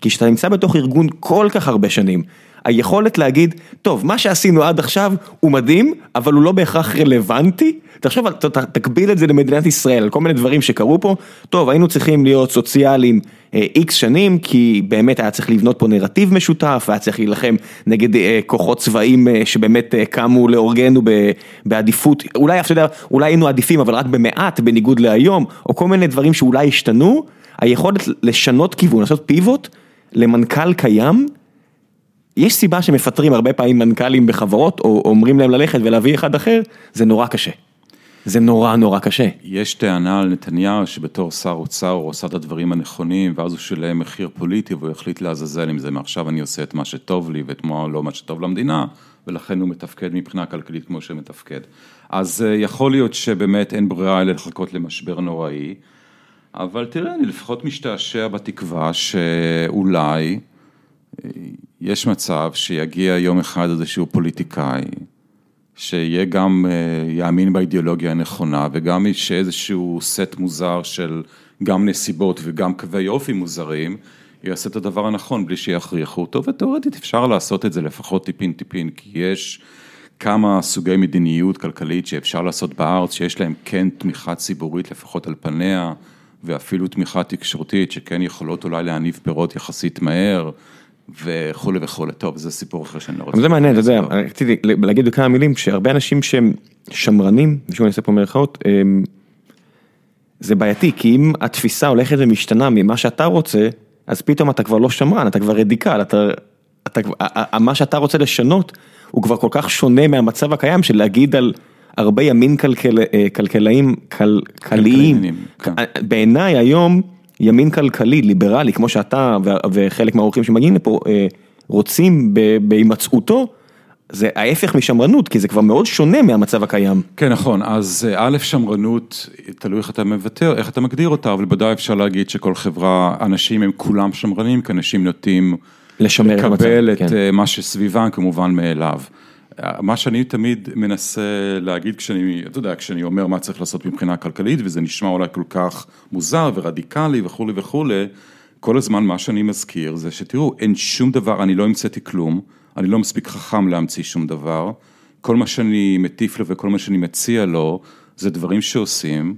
כי כשאתה נמצא בתוך ארגון כל כך הרבה שנים, היכולת להגיד, טוב, מה שעשינו עד עכשיו הוא מדהים, אבל הוא לא בהכרח רלוונטי. תחשוב, תקביל את זה למדינת ישראל, כל מיני דברים שקרו פה. טוב, היינו צריכים להיות סוציאליים איקס אה, שנים, כי באמת היה צריך לבנות פה נרטיב משותף, היה צריך להילחם נגד אה, כוחות צבאיים אה, שבאמת קמו להורגנו בעדיפות, אולי, אתה יודע, אולי היינו עדיפים, אבל רק במעט, בניגוד להיום, או כל מיני דברים שאולי השתנו, היכולת לשנות כיוון, לעשות פיבוט. למנכ"ל קיים, יש סיבה שמפטרים הרבה פעמים מנכ"לים בחברות, או אומרים להם ללכת ולהביא אחד אחר, זה נורא קשה. זה נורא נורא קשה. יש טענה על נתניהו שבתור שר אוצר הוא עושה את הדברים הנכונים ואז הוא שילם מחיר פוליטי והוא החליט לעזאזל עם זה מעכשיו אני עושה את מה שטוב לי ואת מה לא מה שטוב למדינה ולכן הוא מתפקד מבחינה כלכלית כמו שמתפקד. אז אה, יכול להיות שבאמת אין ברירה אלא לחכות למשבר נוראי, אבל תראה, אני לפחות משתעשע בתקווה שאולי אה, יש מצב שיגיע יום אחד איזשהו פוליטיקאי, שיהיה גם, אה, יאמין באידיאולוגיה הנכונה וגם יש איזשהו סט מוזר של גם נסיבות וגם קווי אופי מוזרים, יעשה את הדבר הנכון בלי שיכריחו אותו, ותאורטית אפשר לעשות את זה לפחות טיפין טיפין, כי יש כמה סוגי מדיניות כלכלית שאפשר לעשות בארץ, שיש להם כן תמיכה ציבורית לפחות על פניה, ואפילו תמיכה תקשורתית שכן יכולות אולי להניב פירות יחסית מהר. וכולי וכולי, טוב זה סיפור אחר שאני לא רוצה. זה מעניין, אתה יודע, רציתי להגיד בכמה מילים שהרבה אנשים שהם שמרנים, ושוב אני עושה פה מירכאות, זה בעייתי כי אם התפיסה הולכת ומשתנה ממה שאתה רוצה, אז פתאום אתה כבר לא שמרן, אתה כבר רדיקל, אתה, אתה, מה שאתה רוצה לשנות הוא כבר כל כך שונה מהמצב הקיים של להגיד על הרבה ימין כלכל, כלכלאים, כלכליים, כן. בעיניי היום ימין כלכלי, ליברלי, כמו שאתה וחלק מהאורחים שמגיעים לפה רוצים בהימצאותו. זה ההפך משמרנות, כי זה כבר מאוד שונה מהמצב הקיים. כן, נכון, אז א', שמרנות, תלוי איך אתה מבטא, איך אתה מגדיר אותה, אבל בוודאי אפשר להגיד שכל חברה, אנשים הם כולם שמרנים, כי אנשים נוטים לשמר לקבל את, המצב, את כן. מה שסביבם כמובן מאליו. מה שאני תמיד מנסה להגיד כשאני, אתה יודע, כשאני אומר מה צריך לעשות מבחינה כלכלית, וזה נשמע אולי כל כך מוזר ורדיקלי וכולי וכולי, כל הזמן מה שאני מזכיר זה שתראו, אין שום דבר, אני לא המצאתי כלום. אני לא מספיק חכם להמציא שום דבר, כל מה שאני מטיף לו וכל מה שאני מציע לו, זה דברים שעושים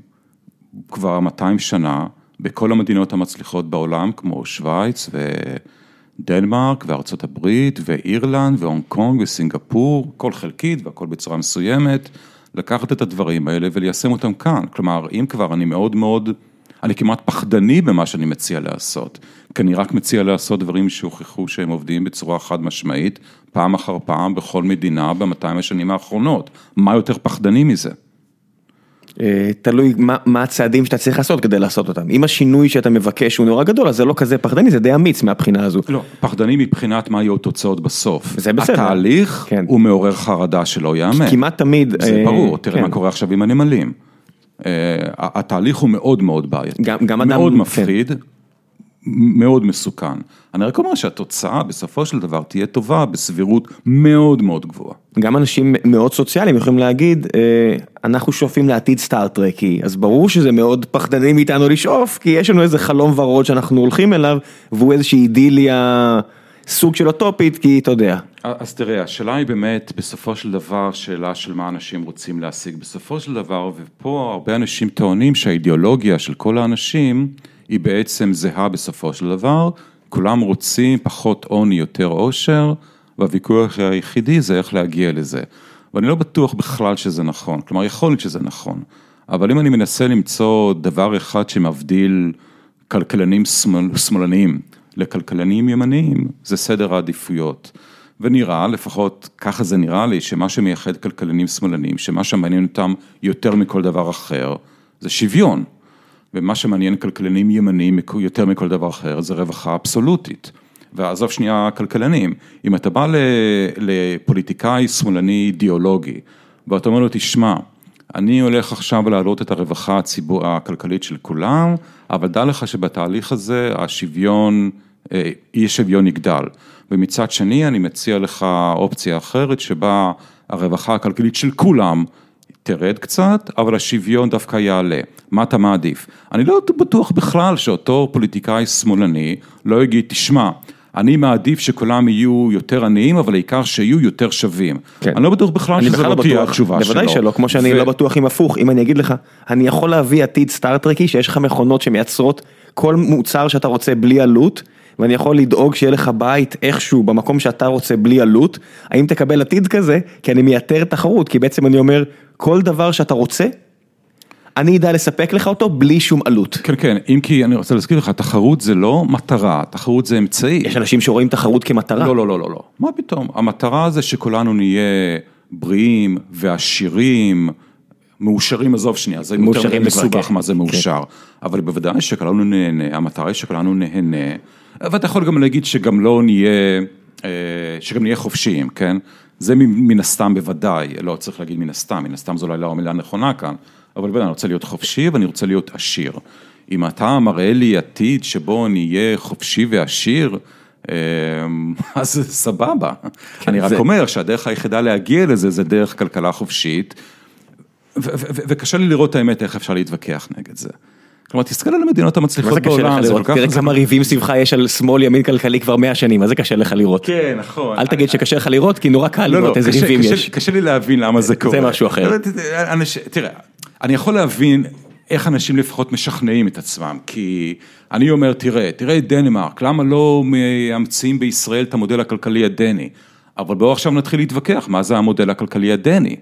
כבר 200 שנה בכל המדינות המצליחות בעולם, כמו שווייץ ודנמרק וארצות הברית ואירלנד והונג קונג וסינגפור, כל חלקית והכל בצורה מסוימת, לקחת את הדברים האלה וליישם אותם כאן, כלומר, אם כבר אני מאוד מאוד, אני כמעט פחדני במה שאני מציע לעשות. כי אני רק מציע לעשות דברים שהוכחו שהם עובדים בצורה חד משמעית, פעם אחר פעם, בכל מדינה, ב-200 השנים האחרונות. מה יותר פחדני מזה? אה, תלוי מה, מה הצעדים שאתה צריך לעשות כדי לעשות אותם. אם השינוי שאתה מבקש הוא נורא גדול, אז זה לא כזה פחדני, זה די אמיץ מהבחינה הזו. לא, פחדני מבחינת מה יהיו התוצאות בסוף. זה בסדר. התהליך כן. הוא מעורר חרדה שלא ייאמן. כמעט תמיד. זה אה, ברור, תראה כן. מה קורה עכשיו עם הנמלים. אה, התהליך הוא מאוד מאוד בעייתי. גם, גם אדם... מאוד מפחיד. כן. מאוד מסוכן. אני רק אומר שהתוצאה בסופו של דבר תהיה טובה בסבירות מאוד מאוד גבוהה. גם אנשים מאוד סוציאליים יכולים להגיד, אה, אנחנו שואפים לעתיד סטארט-טרקי, אז ברור שזה מאוד פחדני מאיתנו לשאוף, כי יש לנו איזה חלום ורוד שאנחנו הולכים אליו, והוא איזושהי אידיליה, סוג של אוטופית, כי אתה יודע. אז תראה, השאלה היא באמת, בסופו של דבר, שאלה של מה אנשים רוצים להשיג. בסופו של דבר, ופה הרבה אנשים טוענים שהאידיאולוגיה של כל האנשים, היא בעצם זהה בסופו של דבר, כולם רוצים פחות עוני, יותר עושר, והוויכוח היחידי זה איך להגיע לזה. ואני לא בטוח בכלל שזה נכון, כלומר יכול להיות שזה נכון, אבל אם אני מנסה למצוא דבר אחד שמבדיל כלכלנים שמאל, שמאלניים לכלכלנים ימניים, זה סדר העדיפויות. ונראה, לפחות ככה זה נראה לי, שמה שמייחד כלכלנים שמאלנים, שמה שמעניין אותם יותר מכל דבר אחר, זה שוויון. ומה שמעניין כלכלנים ימניים יותר מכל דבר אחר זה רווחה אבסולוטית. ועזוב שנייה כלכלנים, אם אתה בא לפוליטיקאי שמאלני אידיאולוגי ואתה אומר לו תשמע, אני הולך עכשיו להעלות את הרווחה הציבור הכלכלית של כולם, אבל דע לך שבתהליך הזה השוויון, אה, אי שוויון יגדל. ומצד שני אני מציע לך אופציה אחרת שבה הרווחה הכלכלית של כולם תרד קצת, אבל השוויון דווקא יעלה. מה אתה מעדיף? אני לא בטוח בכלל שאותו פוליטיקאי שמאלני לא יגיד, תשמע, אני מעדיף שכולם יהיו יותר עניים, אבל העיקר שיהיו יותר שווים. כן. אני לא בטוח בכלל שזה לא תהיה התשובה שלו. בוודאי שלא, כמו שאני ו... לא בטוח אם הפוך, אם אני אגיד לך, אני יכול להביא עתיד סטארט-טרקי, שיש לך מכונות שמייצרות כל מוצר שאתה רוצה בלי עלות. ואני יכול לדאוג שיהיה לך בית איכשהו במקום שאתה רוצה בלי עלות, האם תקבל עתיד כזה? כי אני מייתר תחרות, כי בעצם אני אומר, כל דבר שאתה רוצה, אני אדע לספק לך אותו בלי שום עלות. כן, כן, אם כי אני רוצה להזכיר לך, תחרות זה לא מטרה, תחרות זה אמצעי. יש אנשים שרואים תחרות כמטרה. לא, לא, לא, לא, לא. מה פתאום? המטרה זה שכולנו נהיה בריאים ועשירים. מאושרים עזוב שנייה, זה יותר מסובך כן. מה זה מאושר, כן. אבל בוודאי שכולנו נהנה, המטרה היא שכולנו נהנה, ואתה יכול גם להגיד שגם לא נהיה, אה, שגם נהיה חופשיים, כן? זה מן הסתם בוודאי, לא צריך להגיד מן הסתם, מן הסתם זו אולי לא המילה הנכונה כאן, אבל בוודאי אני רוצה להיות חופשי ואני רוצה להיות עשיר. אם אתה מראה לי עתיד שבו אני אהיה חופשי ועשיר, אמ, אז סבבה. אני רק אומר שהדרך היחידה להגיע לזה זה דרך כלכלה חופשית, וקשה לי לראות את האמת איך אפשר להתווכח נגד זה. כלומר, תסתכל על המדינות המצליחות בעולם, זה כל כך... תראה כמה ריבים סביבך יש על שמאל ימין כלכלי כבר 100 שנים, מה זה קשה לך לראות? כן, נכון. אל תגיד שקשה לך לראות, כי נורא קל לראות איזה ריבים יש. קשה לי להבין למה זה קורה. זה משהו אחר. תראה, אני יכול להבין איך אנשים לפחות משכנעים את עצמם, כי אני אומר, תראה, תראה את דנמרק, למה לא מאמצים בישראל את המודל הכלכלי הדני? אבל בואו עכשיו נתחיל להתווכח, מה זה המודל הכלכלי הדני?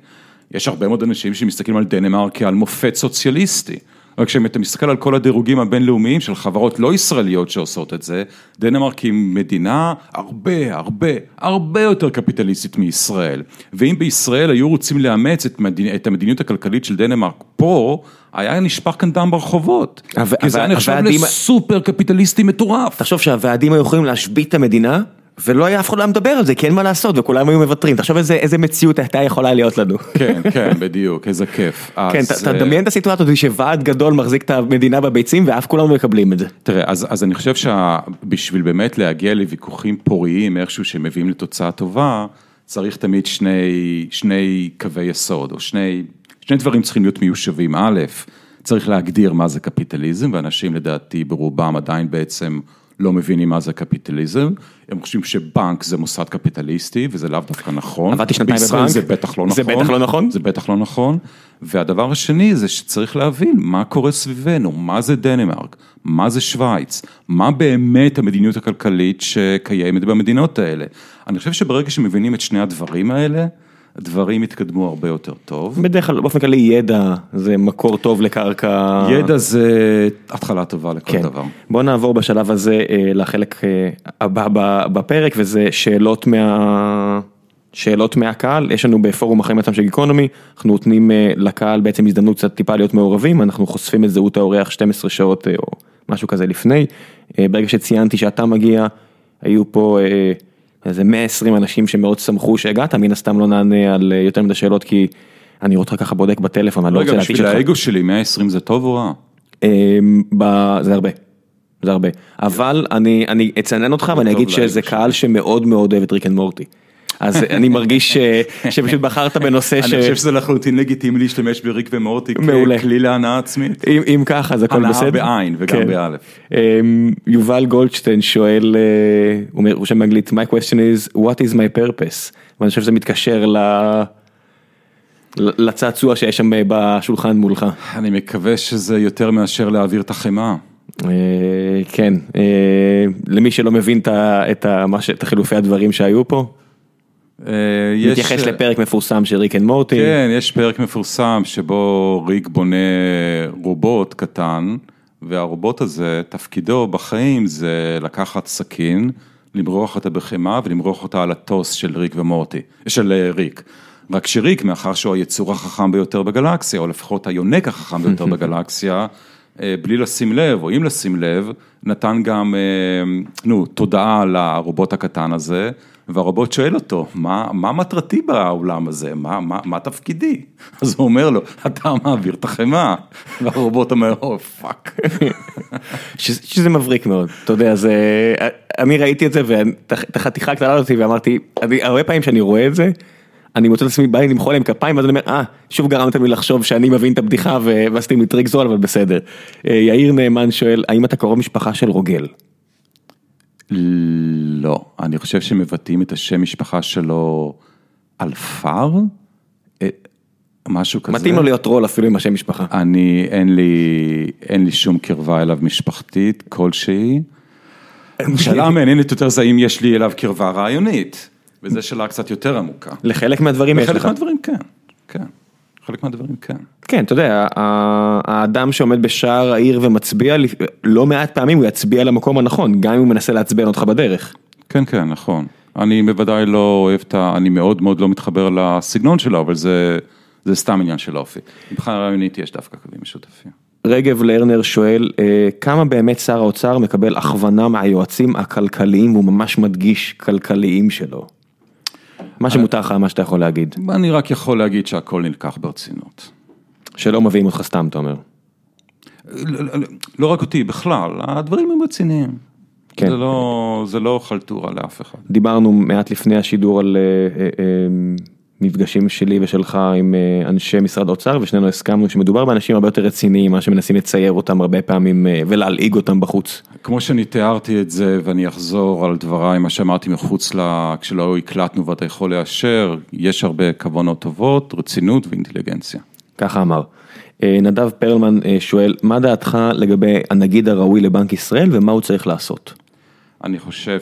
יש הרבה מאוד אנשים שמסתכלים על דנמרק כעל מופת סוציאליסטי. רק כשאתה מסתכל על כל הדירוגים הבינלאומיים של חברות לא ישראליות שעושות את זה, דנמרק היא מדינה הרבה, הרבה, הרבה יותר קפיטליסטית מישראל. ואם בישראל היו רוצים לאמץ את, מדינ... את המדיניות הכלכלית של דנמרק פה, היה נשפך כאן דם ברחובות. כי זה היה נחשב לסופר קפיטליסטי מטורף. תחשוב שהוועדים היו יכולים להשבית את המדינה. ולא היה אף אחד לא מדבר על זה, כי אין מה לעשות, וכולם היו מוותרים. תחשוב איזה, איזה מציאות הייתה יכולה להיות לנו. כן, כן, בדיוק, איזה כיף. כן, אתה דמיין את הסיטואציה הזאת שוועד גדול מחזיק את המדינה בביצים, ואף כולם מקבלים את זה. תראה, אז, אז אני חושב שבשביל באמת להגיע לוויכוחים פוריים, איכשהו שמביאים לתוצאה טובה, צריך תמיד שני, שני קווי יסוד, או שני, שני דברים צריכים להיות מיושבים. א', צריך להגדיר מה זה קפיטליזם, ואנשים לדעתי ברובם עדיין בעצם לא מבינים מה זה קפיטליזם, הם חושבים שבנק זה מוסד קפיטליסטי וזה לאו דווקא נכון. עבדתי שנתיים בבנק, זה בטח לא נכון. זה בטח לא נכון. זה בטח לא נכון. והדבר השני זה שצריך להבין מה קורה סביבנו, מה זה דנמרק, מה זה שווייץ, מה באמת המדיניות הכלכלית שקיימת במדינות האלה. אני חושב שברגע שמבינים את שני הדברים האלה, הדברים יתקדמו הרבה יותר טוב. בדרך כלל, באופן כללי ידע זה מקור טוב לקרקע. ידע זה התחלה טובה לכל כן. דבר. בוא נעבור בשלב הזה אה, לחלק אה, הבא בפרק וזה שאלות מה... שאלות מהקהל, יש לנו בפורום החיים עצמם של גיקונומי, אנחנו נותנים אה, לקהל בעצם הזדמנות קצת טיפה להיות מעורבים, אנחנו חושפים את זהות האורח 12 שעות או משהו כזה לפני, ברגע שציינתי שאתה מגיע, היו פה איזה 120 אנשים שמאוד שמחו שהגעת, מן הסתם לא נענה על אה, יותר מדי שאלות כי אני אותך ככה בודק בטלפון, אני לא רוצה להטיש לך. רגע, בשביל האגו שלי 120 זה טוב או רע? אמ, זה הרבה, זה הרבה, אבל אני אצנן אותך ואני אגיד שזה קהל שמאוד מאוד אוהב את Rick and Morty. אז אני מרגיש שפשוט בחרת בנושא ש... אני חושב שזה לחלוטין לגיטימי להשתמש בריק ומורטי ככלי להנאה עצמית. אם ככה אז הכל בסדר. הנאה בעין וגם כן. באלף. אמ, יובל גולדשטיין שואל, אה, הוא רושם באנגלית, my question is what is my purpose? ואני חושב שזה מתקשר ל... לצעצוע שיש שם בשולחן מולך. אני מקווה שזה יותר מאשר להעביר את החמאה. אה, כן, אה, למי שלא מבין את החילופי הדברים שהיו פה. אה, מתייחס לפרק מפורסם של ריק אנד מורטי. כן, יש פרק מפורסם שבו ריק בונה רובוט קטן, והרובוט הזה, תפקידו בחיים זה לקחת סכין, למרוח אותה בחמאה ולמרוח אותה על הטוסט של ריק ומורטי, של אה, ריק. רק שריק, מאחר שהוא היצור החכם ביותר בגלקסיה, או לפחות היונק החכם ביותר בגלקסיה, אה, בלי לשים לב, או אם לשים לב, נתן גם, נו, תודעה לרובוט הקטן הזה. והרובוט שואל אותו, מה, מה מטרתי בעולם הזה, מה, מה, מה תפקידי? אז הוא אומר לו, אתה מעביר את החמאה, והרובוט אומר, oh oh, fuck. שזה מבריק מאוד, אתה יודע, זה, אני ראיתי את זה ואת החתיכה קטנה אותי ואמרתי, אני, הרבה פעמים שאני רואה את זה, אני מוצא את עצמי, בא לי למחוא להם כפיים, ואז אני אומר, אה, שוב גרמתם לי לחשוב שאני מבין את הבדיחה ועשיתם לי טריק זול, אבל בסדר. אה, יאיר נאמן שואל, האם אתה קרוב משפחה של רוגל? לא, אני חושב שמבטאים את השם משפחה שלו אלפר, אה, משהו כזה. מתאים לו להיות טרול אפילו עם השם משפחה. אני, אין לי, אין לי שום קרבה אליו משפחתית כלשהי. השאלה המעניינת יותר זה האם יש לי אליו קרבה רעיונית, וזו שאלה קצת יותר עמוקה. לחלק מהדברים יש לך. לחלק מהדברים כן, כן. חלק מהדברים כן. כן, אתה יודע, האדם שעומד בשער העיר ומצביע, לא מעט פעמים הוא יצביע למקום הנכון, גם אם הוא מנסה לעצבן אותך בדרך. כן, כן, נכון. אני בוודאי לא אוהב את ה... אני מאוד מאוד לא מתחבר לסגנון שלו, אבל זה, זה סתם עניין של אופי. מבחינה רעיונית יש דווקא קווים משותפים. רגב לרנר שואל, אה, כמה באמת שר האוצר מקבל הכוונה מהיועצים הכלכליים, והוא ממש מדגיש כלכליים שלו? מה שמותר לך, מה שאתה יכול להגיד. אני רק יכול להגיד שהכל נלקח ברצינות. שלא מביאים אותך סתם, אתה אומר. לא רק אותי, בכלל, הדברים הם רציניים. כן. זה לא, זה לא חלטורה לאף אחד. דיברנו מעט לפני השידור על אה, אה, אה, מפגשים שלי ושלך עם אה, אנשי משרד האוצר ושנינו הסכמנו שמדובר באנשים הרבה יותר רציניים, מה שמנסים לצייר אותם הרבה פעמים אה, ולהלעיג אותם בחוץ. כמו שאני תיארתי את זה, ואני אחזור על דבריי, מה שאמרתי מחוץ ל... כשלא הקלטנו ואתה יכול לאשר, יש הרבה כוונות טובות, רצינות ואינטליגנציה. ככה אמר. אה, נדב פרלמן שואל, מה דעתך לגבי הנגיד הראוי לבנק ישראל ומה הוא צריך לעשות? אני חושב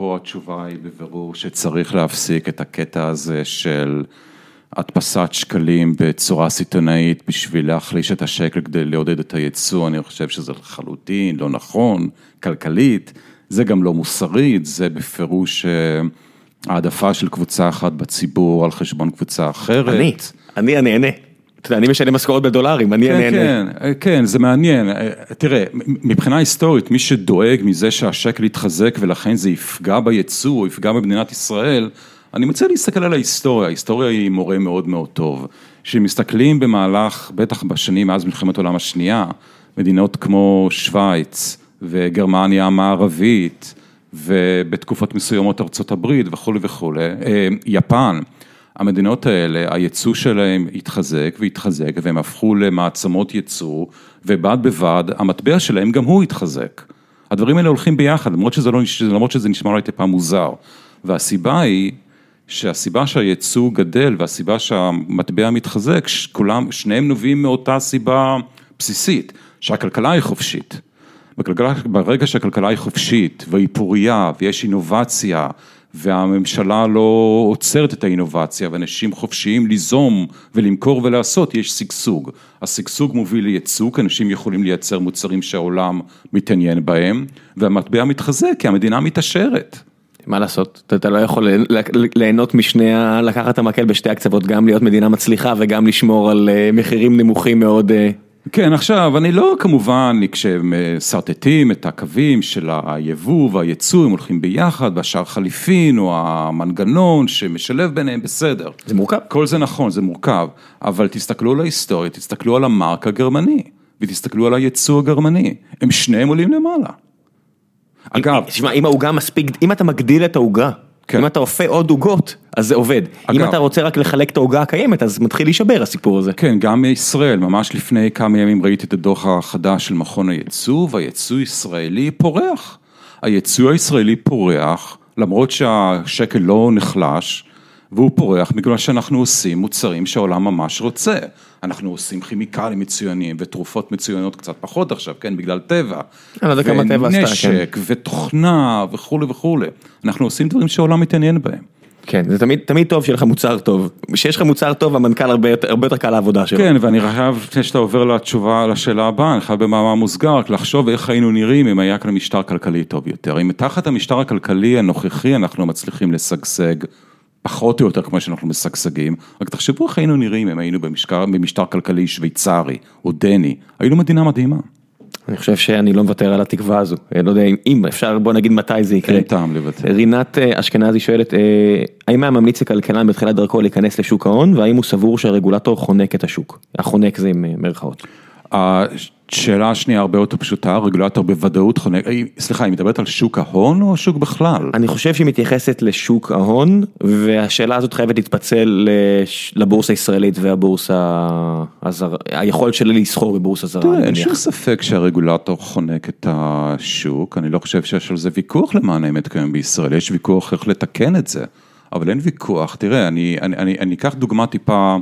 שפה התשובה היא בבירור שצריך להפסיק את הקטע הזה של הדפסת שקלים בצורה סיטונאית בשביל להחליש את השקל כדי לעודד את הייצוא, אני חושב שזה לחלוטין לא נכון, כלכלית, זה גם לא מוסרית, זה בפירוש אה, העדפה של קבוצה אחת בציבור על חשבון קבוצה אחרת. אני, אני הנהנה. אתה יודע, אני משלם משכורות בדולרים, אני כן, הנהנה. כן, כן, זה מעניין. תראה, מבחינה היסטורית, מי שדואג מזה שהשקל יתחזק ולכן זה יפגע ביצוא או יפגע במדינת ישראל, אני מציע להסתכל על ההיסטוריה, ההיסטוריה היא מורה מאוד מאוד טוב. כשמסתכלים במהלך, בטח בשנים מאז מלחמת העולם השנייה, מדינות כמו שווייץ וגרמניה המערבית ובתקופות מסוימות ארצות הברית וכולי וכולי, אה, יפן. המדינות האלה, הייצוא שלהם התחזק והתחזק והם הפכו למעצמות ייצוא ובד בבד המטבע שלהם גם הוא התחזק. הדברים האלה הולכים ביחד למרות שזה, לא, למרות שזה נשמע אולי טיפה מוזר והסיבה היא שהסיבה שהייצוא גדל והסיבה שהמטבע מתחזק, כולם, שניהם נובעים מאותה סיבה בסיסית, שהכלכלה היא חופשית. בכלכלה, ברגע שהכלכלה היא חופשית והיא פורייה ויש אינובציה והממשלה לא עוצרת את האינובציה ואנשים חופשיים ליזום ולמכור ולעשות, יש שגשוג. השגשוג מוביל לייצוא, כי אנשים יכולים לייצר מוצרים שהעולם מתעניין בהם, והמטבע מתחזק כי המדינה מתעשרת. מה לעשות, אתה, לא יכול ליהנות משני, לקחת את המקל בשתי הקצוות, גם להיות מדינה מצליחה וגם לשמור על uh, מחירים נמוכים מאוד. כן, עכשיו, אני לא כמובן, כשמשרטטים את הקווים של היבוא והייצוא, הם הולכים ביחד, והשאר חליפין, או המנגנון שמשלב ביניהם, בסדר. זה מורכב. כל זה נכון, זה מורכב, אבל תסתכלו על ההיסטוריה, תסתכלו על המרק הגרמני, ותסתכלו על הייצוא הגרמני, הם שניהם עולים למעלה. אגב, תשמע, אם העוגה מספיק, אם אתה מגדיל את העוגה. אם אתה אופה עוד עוגות, אז זה עובד. אגב, אם אתה רוצה רק לחלק את העוגה הקיימת, אז מתחיל להישבר הסיפור הזה. כן, גם מישראל, ממש לפני כמה ימים ראיתי את הדוח החדש של מכון הייצוא, והייצוא הישראלי פורח. הייצוא הישראלי פורח, למרות שהשקל לא נחלש, והוא פורח בגלל שאנחנו עושים מוצרים שהעולם ממש רוצה. אנחנו עושים כימיקלים מצוינים ותרופות מצוינות קצת פחות עכשיו, כן, בגלל טבע. אני לא יודע כמה טבע עשתה, כן. ונשק ותוכנה וכולי וכולי. אנחנו עושים דברים שהעולם מתעניין בהם. כן, זה תמיד, תמיד טוב שיהיה לך מוצר טוב. כשיש לך מוצר טוב, המנכ"ל הרבה, הרבה יותר קל לעבודה שלו. כן, ואני חייב, לפני שאתה עובר לתשובה, לשאלה הבאה, אני חייב במאמר מוסגר, רק לחשוב איך היינו נראים אם היה כאן משטר כלכלי טוב יותר. אם תחת המשטר הכלכלי הנוכחי אנחנו מצליחים לשגשג פחות או יותר כמו שאנחנו משגשגים, רק תחשבו איך היינו נראים אם היינו במשטר, במשטר כלכלי שוויצרי או דני, היינו מדינה מדהימה. אני חושב שאני לא מוותר על התקווה הזו, לא יודע אם אפשר, בוא נגיד מתי זה יקרה. אין טעם לוותר. רינת אה, אשכנזי שואלת, אה, האם היה ממליץ לכלכלן בתחילת דרכו להיכנס לשוק ההון, והאם הוא סבור שהרגולטור חונק את השוק? החונק זה עם אה, מירכאות. השאלה השנייה הרבה יותר פשוטה, רגולטור בוודאות חונק, סליחה, היא מדברת על שוק ההון או שוק בכלל? אני חושב שהיא מתייחסת לשוק ההון, והשאלה הזאת חייבת להתפצל לבורסה הישראלית והבורסה הזרה, היכולת שלי לסחור בבורסה זרה. תראה, אין שום ספק שהרגולטור חונק את השוק, אני לא חושב שיש על זה ויכוח למען האמת כיום בישראל, יש ויכוח איך לתקן את זה, אבל אין ויכוח, תראה, אני, אני, אני, אני אקח דוגמה טיפה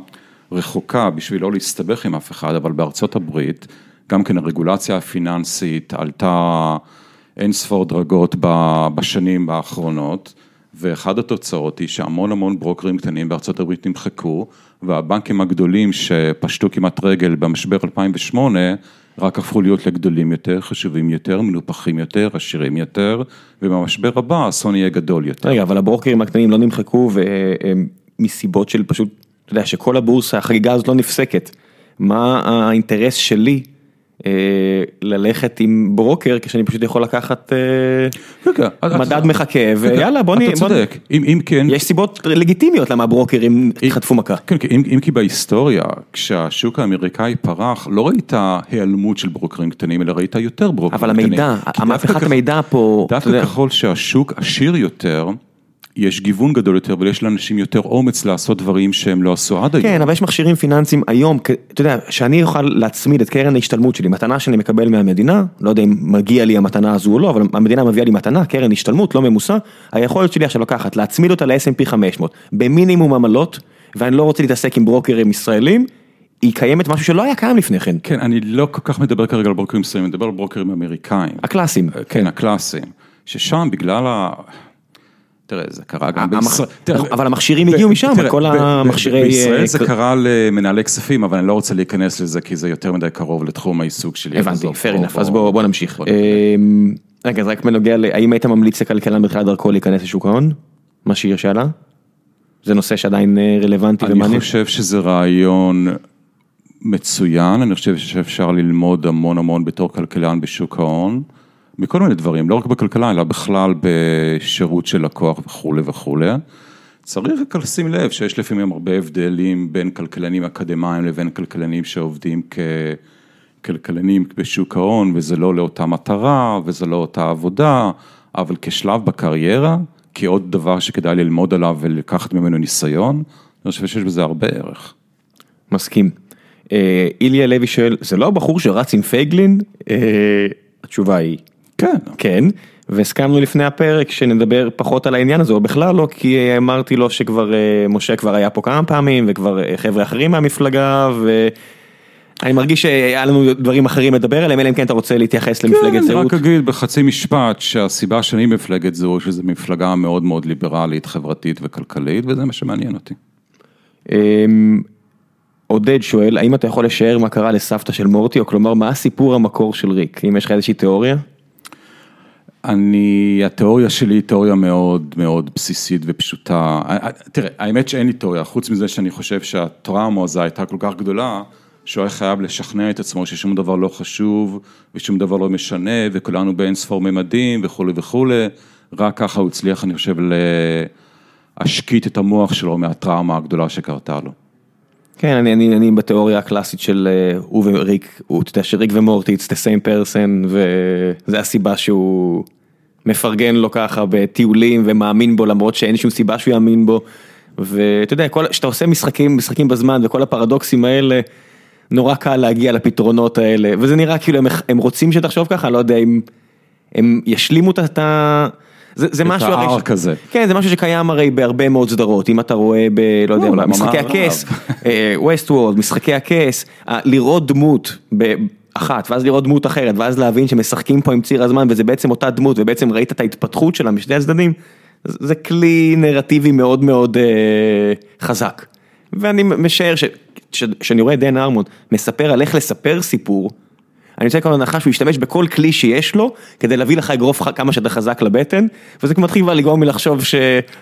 רחוקה בשביל לא להסתבך עם אף אחד, אבל בארצות הברית, גם כן הרגולציה הפיננסית עלתה אין ספור דרגות בשנים האחרונות, ואחד התוצאות היא שהמון המון ברוקרים קטנים בארצות הברית נמחקו, והבנקים הגדולים שפשטו כמעט רגל במשבר 2008, רק הפכו להיות לגדולים יותר, חשובים יותר, מנופחים יותר, עשירים יותר, ובמשבר הבא האסון יהיה גדול יותר. רגע, אבל הברוקרים הקטנים לא נמחקו מסיבות של פשוט, אתה יודע, שכל הבורסה, החגיגה הזאת לא נפסקת. מה האינטרס שלי אה, ללכת עם ברוקר כשאני פשוט יכול לקחת אה, רגע, אתה- מדד מחכה ויאללה בוא נ... אתה בוא- צודק, אם אם כן, יש סיבות לגיטימיות למה הברוקרים חטפו מכה. כן, כן, אם, אם כי בהיסטוריה, כשהשוק האמריקאי פרח, לא ראית היעלמות של ברוקרים קטנים, אלא ראית יותר ברוקרים אבל קטנים. המידע, כי המהפכת המידע פה, אתה. דווקא ככל שהשוק עשיר יותר, יש גיוון גדול יותר, ויש לאנשים יותר אומץ לעשות דברים שהם לא עשו עד היום. כן, אבל יש מכשירים פיננסיים היום, אתה יודע, שאני אוכל להצמיד את קרן ההשתלמות שלי, מתנה שאני מקבל מהמדינה, לא יודע אם מגיע לי המתנה הזו או לא, אבל המדינה מביאה לי מתנה, קרן השתלמות, לא ממוסה, היכולת שלי עכשיו לקחת, להצמיד אותה ל-S&P 500, במינימום עמלות, ואני לא רוצה להתעסק עם ברוקרים ישראלים, היא קיימת משהו שלא היה קיים לפני כן, כן, אני לא כל כך מדבר כרגע על ברוקרים ישראלים, אני מדבר על ברוקרים אמריקאים. הקלאסיים. כן, הקלאסיים. ששם בגלל ה... תראה, זה קרה גם המח- בישראל. אבל המכשירים הגיעו משם, כל המכשירי... בישראל זה אה, קרה למנהלי כספים, אבל אני לא רוצה להיכנס לזה, כי זה יותר מדי קרוב לתחום העיסוק שלי. הבנתי, fair enough, אז בוא בוא נמשיך. אמ, רגע, אז רק בנוגע ל... האם היית ממליץ לכלכלן בתחילת דרכו להיכנס לשוק ההון? מה שהיא שאלה? זה נושא שעדיין אה, רלוונטי אני ומעניין. חושב שזה רעיון מצוין, אני חושב שאפשר ללמוד המון המון בתור כלכלן בשוק ההון, מכל מיני דברים, לא רק בכלכלה, אלא בכלל בשירות של לקוח וכולי וכולי. צריך רק לשים לב שיש לפעמים הרבה הבדלים בין כלכלנים אקדמיים לבין כלכלנים שעובדים ככלכלנים בשוק ההון, וזה לא לאותה מטרה, וזה לא אותה עבודה, אבל כשלב בקריירה, כעוד דבר שכדאי ללמוד עליו ולקחת ממנו ניסיון, אני חושב שיש בזה הרבה ערך. מסכים. אה, איליה לוי שואל, זה לא הבחור שרץ עם פייגלין? אה, התשובה היא כן. כן, והסכמנו לפני הפרק שנדבר פחות על העניין הזה, או בכלל לא, כי אמרתי לו שכבר, אה, משה כבר היה פה כמה פעמים, וכבר אה, חבר'ה אחרים מהמפלגה, ואני מרגיש שהיה לנו דברים אחרים לדבר עליהם, אלא אם כן אתה רוצה להתייחס למפלגת כן, אני זהות. רק אגיד בחצי משפט שהסיבה שאני מפלגת זהות, שזו מפלגה מאוד מאוד ליברלית, חברתית וכלכלית, וזה מה שמעניין אותי. אמ, עודד שואל, האם אתה יכול לשער מה קרה לסבתא של מורטי, או כלומר, מה הסיפור המקור של ריק? אם יש לך איזושהי תיאוריה? אני, התיאוריה שלי היא תיאוריה מאוד מאוד בסיסית ופשוטה. תראה, האמת שאין לי תיאוריה, חוץ מזה שאני חושב שהטראומה הזו הייתה כל כך גדולה, שהוא היה חייב לשכנע את עצמו ששום דבר לא חשוב ושום דבר לא משנה וכולנו באין ספור ממדים וכולי וכולי, רק ככה הוא הצליח, אני חושב, להשקיט את המוח שלו מהטראומה הגדולה שקרתה לו. כן, אני, אני, אני בתיאוריה הקלאסית של אה, הוא וריק, הוא, אתה יודע שריק ומורטי it's the same person, וזה הסיבה שהוא מפרגן לו ככה בטיולים ומאמין בו למרות שאין שום סיבה שהוא יאמין בו. ואתה יודע, כשאתה עושה משחקים, משחקים בזמן וכל הפרדוקסים האלה, נורא קל להגיע לפתרונות האלה, וזה נראה כאילו הם, הם רוצים שתחשוב ככה, לא יודע אם הם ישלימו את ה... זה, את משהו, הרי ש- הארק הזה. כן, זה משהו שקיים הרי בהרבה מאוד סדרות, אם אתה רואה ב... לא יודע, עולם משחקי המערב. הכס, ווסט וורד, משחקי הכס, לראות דמות באחת, ואז לראות דמות אחרת, ואז להבין שמשחקים פה עם ציר הזמן, וזה בעצם אותה דמות, ובעצם ראית את ההתפתחות שלה משני הצדדים, זה כלי נרטיבי מאוד מאוד אה, חזק. ואני משער ש- ש- שאני רואה את דן הרמון מספר על איך לספר סיפור, אני רוצה לקבל הנחה שהוא ישתמש בכל כלי שיש לו כדי להביא לך אגרוף כמה שיותר חזק לבטן וזה מתחיל כבר לגרום לי לחשוב ש...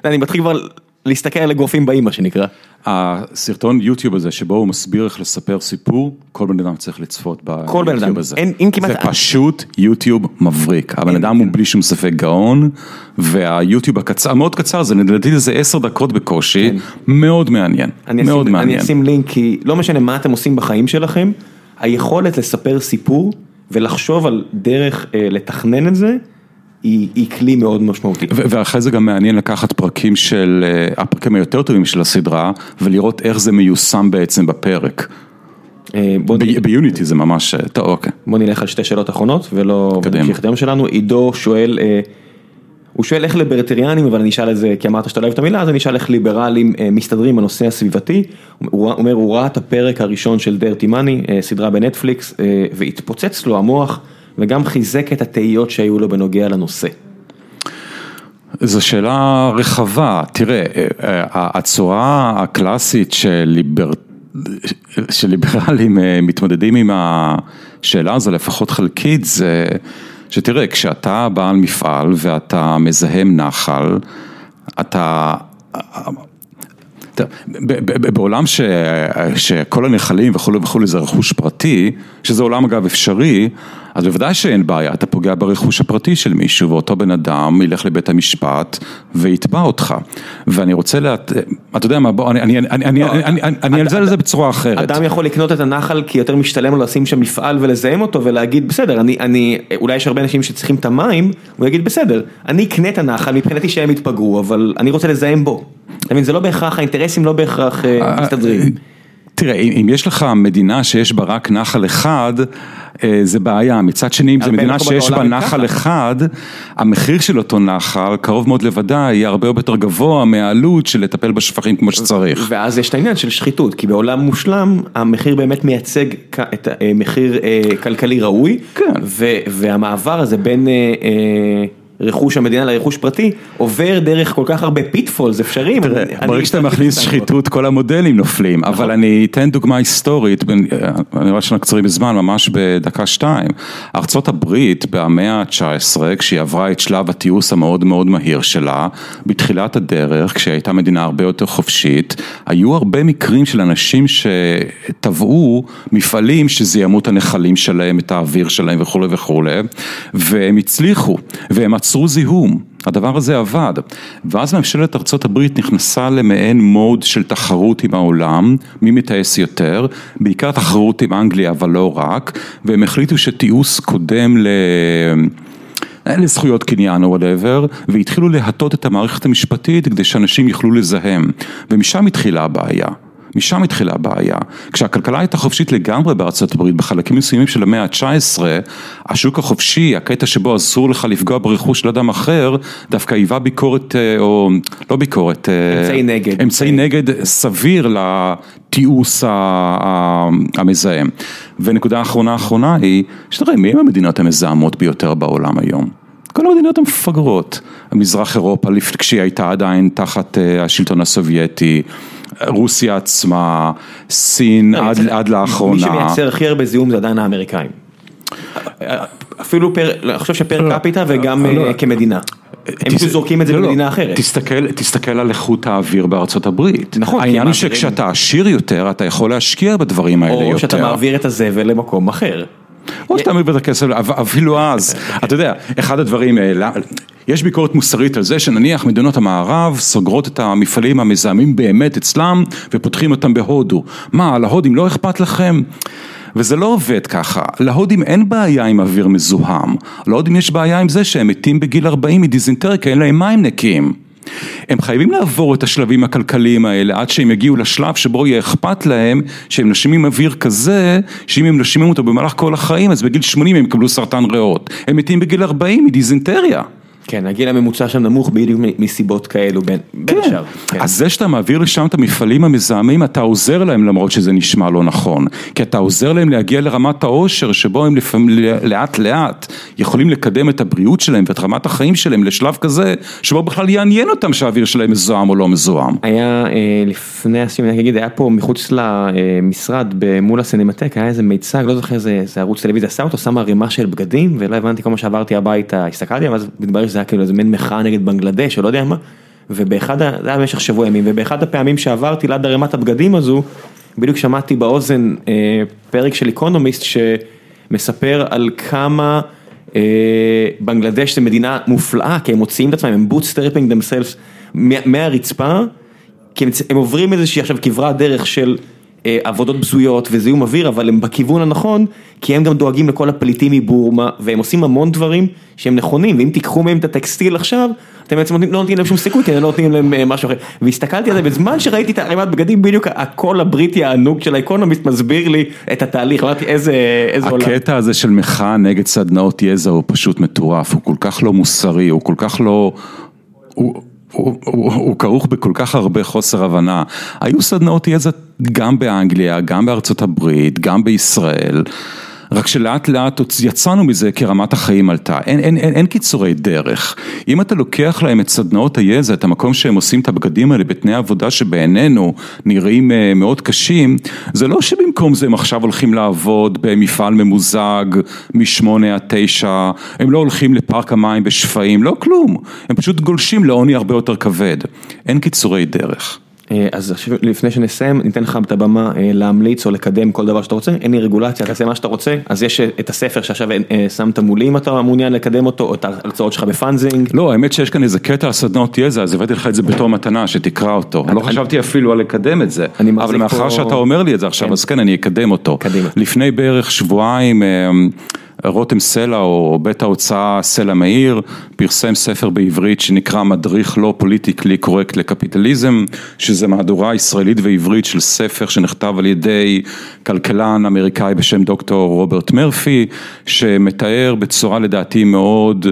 אני מתחיל כבר להסתכל על אגרופים באים מה שנקרא. הסרטון יוטיוב הזה שבו הוא מסביר איך לספר סיפור, כל בן אדם צריך לצפות כל. ביוטיוב הזה. אין- אין כמעט- זה פשוט יוטיוב מבריק, הבן אדם הוא בלי שום ספק גאון, והיוטיוב הקצר, מאוד קצר, זה לדעתי זה עשר דקות בקושי, מאוד מעניין, כן. אני מאוד אשים, מעניין. אני אשים לינק כי לא משנה מה אתם עושים בחיים שלכם, היכולת לספר סיפור ולחשוב על דרך אה, לתכנן את זה, היא, היא כלי מאוד משמעותי. ואחרי זה גם מעניין לקחת פרקים של, אה, הפרקים היותר טובים של הסדרה, ולראות איך זה מיושם בעצם בפרק. אה, ביוניטי זה ממש, אה, טוב אוקיי. בוא נלך על שתי שאלות אחרונות ולא. נמשיך את היום שלנו. עידו שואל, הוא שואל איך ליברטריאנים, אבל אני אשאל את זה, כי אמרת שאתה לא אוהב את המילה, אז אני אשאל איך ליברלים אה, מסתדרים בנושא הסביבתי. הוא אומר, הוא ראה את הפרק הראשון של דרטי מאני, סדרה בנטפליקס, אה, והתפוצץ לו המוח, וגם חיזק את התהיות שהיו לו בנוגע לנושא. זו שאלה רחבה, תראה, אה, אה, הצורה הקלאסית של ליבר... שליברלים אה, מתמודדים עם השאלה הזו, לפחות חלקית, זה שתראה, כשאתה בעל מפעל ואתה מזהם נחל, אתה... בעולם שכל הנחלים וכולי וכולי זה רכוש פרטי, שזה עולם אגב אפשרי, אז בוודאי שאין בעיה, אתה פוגע ברכוש הפרטי של מישהו ואותו בן אדם ילך לבית המשפט ויתבע אותך. ואני רוצה, לה... אתה יודע מה, בוא, אני, אני, אני, אני, אני, אני אנזל את זה בצורה אחרת. אדם יכול לקנות את הנחל כי יותר משתלם לו לשים שם מפעל ולזהם אותו ולהגיד בסדר, אני, אני, אולי יש הרבה אנשים שצריכים את המים, הוא יגיד בסדר, אני אקנה את הנחל מבחינתי שהם יתפגעו, אבל אני רוצה לזהם בו. אתה מבין, זה לא בהכרח, האינטרסים לא בהכרח מסתדרים. תראה, אם יש לך מדינה שיש בה רק נחל אחד, זה בעיה, מצד שני אם זו מדינה שיש בה נחל אחד, המחיר של אותו נחל, קרוב מאוד לוודאי, יהיה הרבה יותר גבוה מהעלות של לטפל בשפכים כמו שצריך. ואז יש את העניין של שחיתות, כי בעולם מושלם, המחיר באמת מייצג את המחיר כלכלי ראוי, והמעבר הזה בין... רכוש המדינה לרכוש פרטי, עובר דרך כל כך הרבה pitfalls אפשריים. ברגע שאתה מכניס שחיתות כל המודלים נופלים, אבל אני אתן דוגמה היסטורית, אני רואה שאנחנו קצרים בזמן, ממש בדקה שתיים. ארצות הברית במאה ה-19, כשהיא עברה את שלב התיעוש המאוד מאוד מהיר שלה, בתחילת הדרך, כשהיא הייתה מדינה הרבה יותר חופשית, היו הרבה מקרים של אנשים שטבעו מפעלים שזיהמו את הנחלים שלהם, את האוויר שלהם וכולי וכולי, והם הצליחו, והם עצרו זיהום, הדבר הזה עבד, ואז ממשלת ארה"ב נכנסה למעין מוד של תחרות עם העולם, מי מתעש יותר, בעיקר תחרות עם אנגליה אבל לא רק, והם החליטו שתיעוש קודם ל... לזכויות קניין או וואטאבר, והתחילו להטות את המערכת המשפטית כדי שאנשים יוכלו לזהם, ומשם התחילה הבעיה. משם התחילה הבעיה. כשהכלכלה הייתה חופשית לגמרי בארצות הברית, בחלקים מסוימים של המאה ה-19, השוק החופשי, הקטע שבו אסור לך לפגוע ברכוש של אדם אחר, דווקא היווה ביקורת, או לא ביקורת, אמצעי נגד. אמצעי נגד סביר לתיעוש המזהם. ונקודה אחרונה אחרונה היא, שתראה, מי הם המדינות המזהמות ביותר בעולם היום? כל המדינות המפגרות, מזרח אירופה כשהיא הייתה עדיין תחת השלטון הסובייטי, רוסיה עצמה, סין עד לאחרונה. מי שמייצר הכי הרבה זיהום זה עדיין האמריקאים. אפילו פר, אני חושב שפר קפיטה וגם כמדינה. הם פשוט זורקים את זה במדינה אחרת. תסתכל על איכות האוויר בארצות הברית. נכון. העניין הוא שכשאתה עשיר יותר, אתה יכול להשקיע בדברים האלה יותר. או שאתה מעביר את הזבל למקום אחר. או שאתה מעביר את הכסף, אפילו אז, אתה יודע, אחד הדברים, יש ביקורת מוסרית על זה שנניח מדינות המערב סוגרות את המפעלים המזהמים באמת אצלם ופותחים אותם בהודו. מה, להודים לא אכפת לכם? וזה לא עובד ככה, להודים אין בעיה עם אוויר מזוהם, להודים יש בעיה עם זה שהם מתים בגיל 40 מדיזינטריה, כי אין להם מים נקיים. הם חייבים לעבור את השלבים הכלכליים האלה עד שהם יגיעו לשלב שבו יהיה אכפת להם שהם נשימים אוויר כזה שאם הם נשימים אותו במהלך כל החיים אז בגיל 80 הם יקבלו סרטן ריאות, הם מתים בגיל 40 מדיזינטריה. כן, הגיל הממוצע שם נמוך בדיוק מסיבות כאלו בין השאר. כן, אז זה שאתה מעביר לשם את המפעלים המזהמים, אתה עוזר להם למרות שזה נשמע לא נכון. כי אתה עוזר להם להגיע לרמת העושר שבו הם לפעמים לאט לאט יכולים לקדם את הבריאות שלהם ואת רמת החיים שלהם לשלב כזה, שבו בכלל יעניין אותם שהאוויר שלהם מזוהם או לא מזוהם. היה לפני הסיום, אני אגיד, היה פה מחוץ למשרד מול הסינמטק, היה איזה מיצג, לא זוכר איזה ערוץ טלוויזיה, עשה אותו, שם ערימה של בגדים ולא הבנתי כל מה שעברתי הביתה, הסתכלתי, אבל מתברר זה היה כאילו איזה מין מחאה נגד בנגלדש או לא יודע מה, ובאחד, זה היה במשך שבוע ימים, ובאחד הפעמים שעברתי ליד ערימת הבגדים הזו, בדיוק שמעתי באוזן אה, פרק של איקונומיסט שמספר על כמה אה, בנגלדש זה מדינה מופלאה, כי הם מוציאים את עצמם, הם bootstrapping themselves מהרצפה, כי הם, הם עוברים איזושהי עכשיו כברת דרך של עבודות בזויות וזיהום אוויר, אבל הם בכיוון הנכון, כי הם גם דואגים לכל הפליטים מבורמה, והם עושים המון דברים שהם נכונים, ואם תיקחו מהם את הטקסטיל עכשיו, אתם בעצם לא נותנים להם שום סיכוי, כי הם לא נותנים להם משהו אחר. והסתכלתי על זה, בזמן שראיתי את ערימת בגדים, בדיוק הקול הבריטי הענוג של האקונומיסט מסביר לי את התהליך, אמרתי איזה עולם. הקטע הזה של מחאה נגד סדנאות יזע הוא פשוט מטורף, הוא כל כך לא מוסרי, הוא כל כך לא... הוא כרוך בכל כך הרבה חוסר הבנה. היו סדנאות יזע גם באנגליה, גם בארצות הברית, גם בישראל. רק שלאט לאט יצאנו מזה כי רמת החיים עלתה, אין, אין, אין, אין קיצורי דרך. אם אתה לוקח להם את סדנאות היזע, את המקום שהם עושים את הבגדים האלה בתנאי עבודה שבעינינו נראים מאוד קשים, זה לא שבמקום זה הם עכשיו הולכים לעבוד במפעל ממוזג משמונה עד תשע, הם לא הולכים לפארק המים בשפיים, לא כלום, הם פשוט גולשים לעוני הרבה יותר כבד, אין קיצורי דרך. אה, אז לפני שנסיים, ניתן לך את הבמה אה, להמליץ או לקדם כל דבר שאתה רוצה, אין לי רגולציה, תעשה מה שאתה רוצה, אז יש אה, את הספר שעכשיו שמת מולי אם אתה מעוניין לקדם אותו, או את ההרצאות שלך בפאנזינג. לא, האמת שיש כאן איזה קטע סדנות יזע, אז הבאתי לך את זה בתור מתנה, שתקרא אותו. לא חשבתי אפילו על לקדם את זה, אבל מאחר שאתה אומר לי את זה עכשיו, כן. אז כן, אני אקדם אותו. לפני בערך שבועיים, רותם סלע, או בית ההוצאה סלע מאיר, פרסם ספר בעברית שנקרא מדריך לא פוליטיקלי קורקט לקפיטליזם, שזה מהדורה ישראלית ועברית של ספר שנכתב על ידי כלכלן אמריקאי בשם דוקטור רוברט מרפי, שמתאר בצורה לדעתי מאוד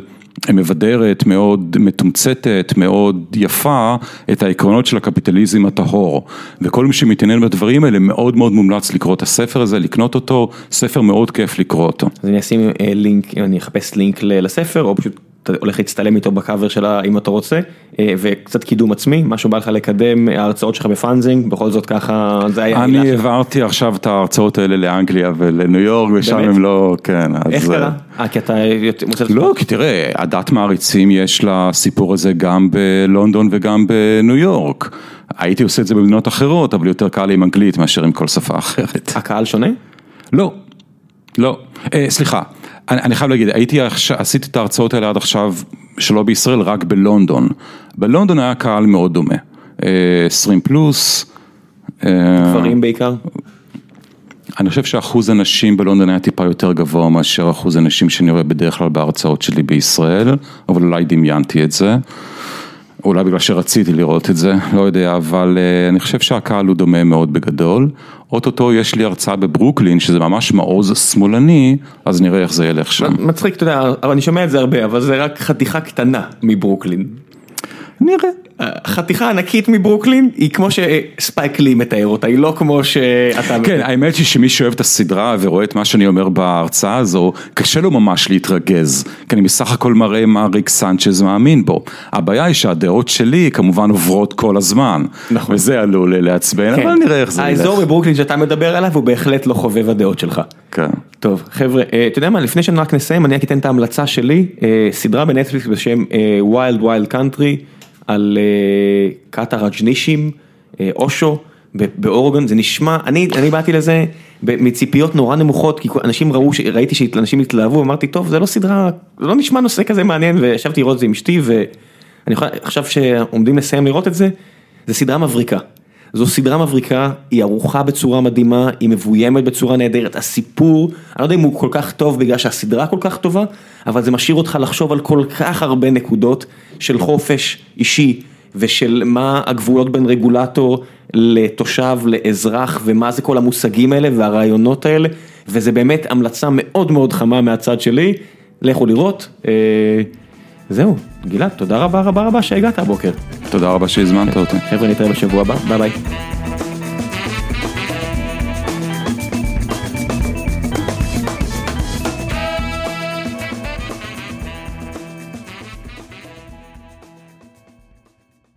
מבדרת, מאוד מתומצתת, מאוד יפה, את העקרונות של הקפיטליזם הטהור. וכל מי שמתעניין בדברים האלה, מאוד מאוד מומלץ לקרוא את הספר הזה, לקנות אותו, ספר מאוד כיף לקרוא אותו. אז אני אשים אה, לינק, אני אחפש לינק לספר, או פשוט הולך להצטלם איתו בקאבר שלה אם אתה רוצה, אה, וקצת קידום עצמי, משהו בא לך לקדם, ההרצאות שלך ב Funzing, בכל זאת ככה, זה היה אני. העברתי עכשיו את ההרצאות האלה לאנגליה ולניו יורק, ושם? הם לא, כן. אז, איך אה, קרה? אה, כי אתה מוצא... לא, כי תראה, עדת מעריצים יש לסיפור הזה גם בלונדון וגם בניו יורק. הייתי עושה את זה במדינות אחרות, אבל יותר קל לי עם אנגלית מאשר עם כל שפה אחרת. הקהל שונה? לא, לא, אה, סליחה, אני, אני חייב להגיד, הייתי עשיתי את ההרצאות האלה עד עכשיו, שלא בישראל, רק בלונדון. בלונדון היה קהל מאוד דומה, אה, 20 פלוס. אה, גברים בעיקר? אני חושב שאחוז הנשים בלונדון היה טיפה יותר גבוה מאשר אחוז הנשים שאני רואה בדרך כלל בהרצאות שלי בישראל, אבל אולי דמיינתי את זה. אולי בגלל שרציתי לראות את זה, לא יודע, אבל אה, אני חושב שהקהל הוא דומה מאוד בגדול. אוטוטו יש לי הרצאה בברוקלין, שזה ממש מעוז שמאלני, אז נראה איך זה ילך שם. מצחיק, אתה יודע, אני שומע את זה הרבה, אבל זה רק חתיכה קטנה מברוקלין. נראה. חתיכה ענקית מברוקלין היא כמו שספייק לי מתאר אותה, היא לא כמו שאתה... כן, האמת היא שמי שאוהב את הסדרה ורואה את מה שאני אומר בהרצאה הזו, קשה לו ממש להתרגז, כי אני בסך הכל מראה מה ריק סנצ'ז מאמין בו. הבעיה היא שהדעות שלי כמובן עוברות כל הזמן, נכון. וזה עלול לעצבן, כן. אבל נראה איך זה ילך. האזור בברוקלין שאתה מדבר עליו הוא בהחלט לא חובב הדעות שלך. כן. טוב, חבר'ה, אה, אתה יודע מה, לפני שאני רק נסיים, אני רק אתן את ההמלצה שלי, אה, סדרה בנטפליקס בשם Wild Wild Country, על כת הרג'נישים, אה, אושו, באורגון, זה נשמע, אני, אני באתי לזה מציפיות נורא נמוכות, כי אנשים ראו, ראיתי שאנשים התלהבו, אמרתי, טוב, זה לא סדרה, זה לא נשמע נושא כזה מעניין, וישבתי לראות את זה עם אשתי, ואני יכול, עכשיו שעומדים לסיים לראות את זה, זה סדרה מבריקה. זו סדרה מבריקה, היא ערוכה בצורה מדהימה, היא מבוימת בצורה נהדרת, הסיפור, אני לא יודע אם הוא כל כך טוב בגלל שהסדרה כל כך טובה, אבל זה משאיר אותך לחשוב על כל כך הרבה נקודות של חופש אישי ושל מה הגבולות בין רגולטור לתושב, לאזרח, ומה זה כל המושגים האלה והרעיונות האלה, וזה באמת המלצה מאוד מאוד חמה מהצד שלי, לכו לראות. זהו, גלעד, תודה רבה רבה רבה שהגעת הבוקר. תודה רבה שהזמנת אותי. חבר'ה, נתראה בשבוע הבא, ביי ביי.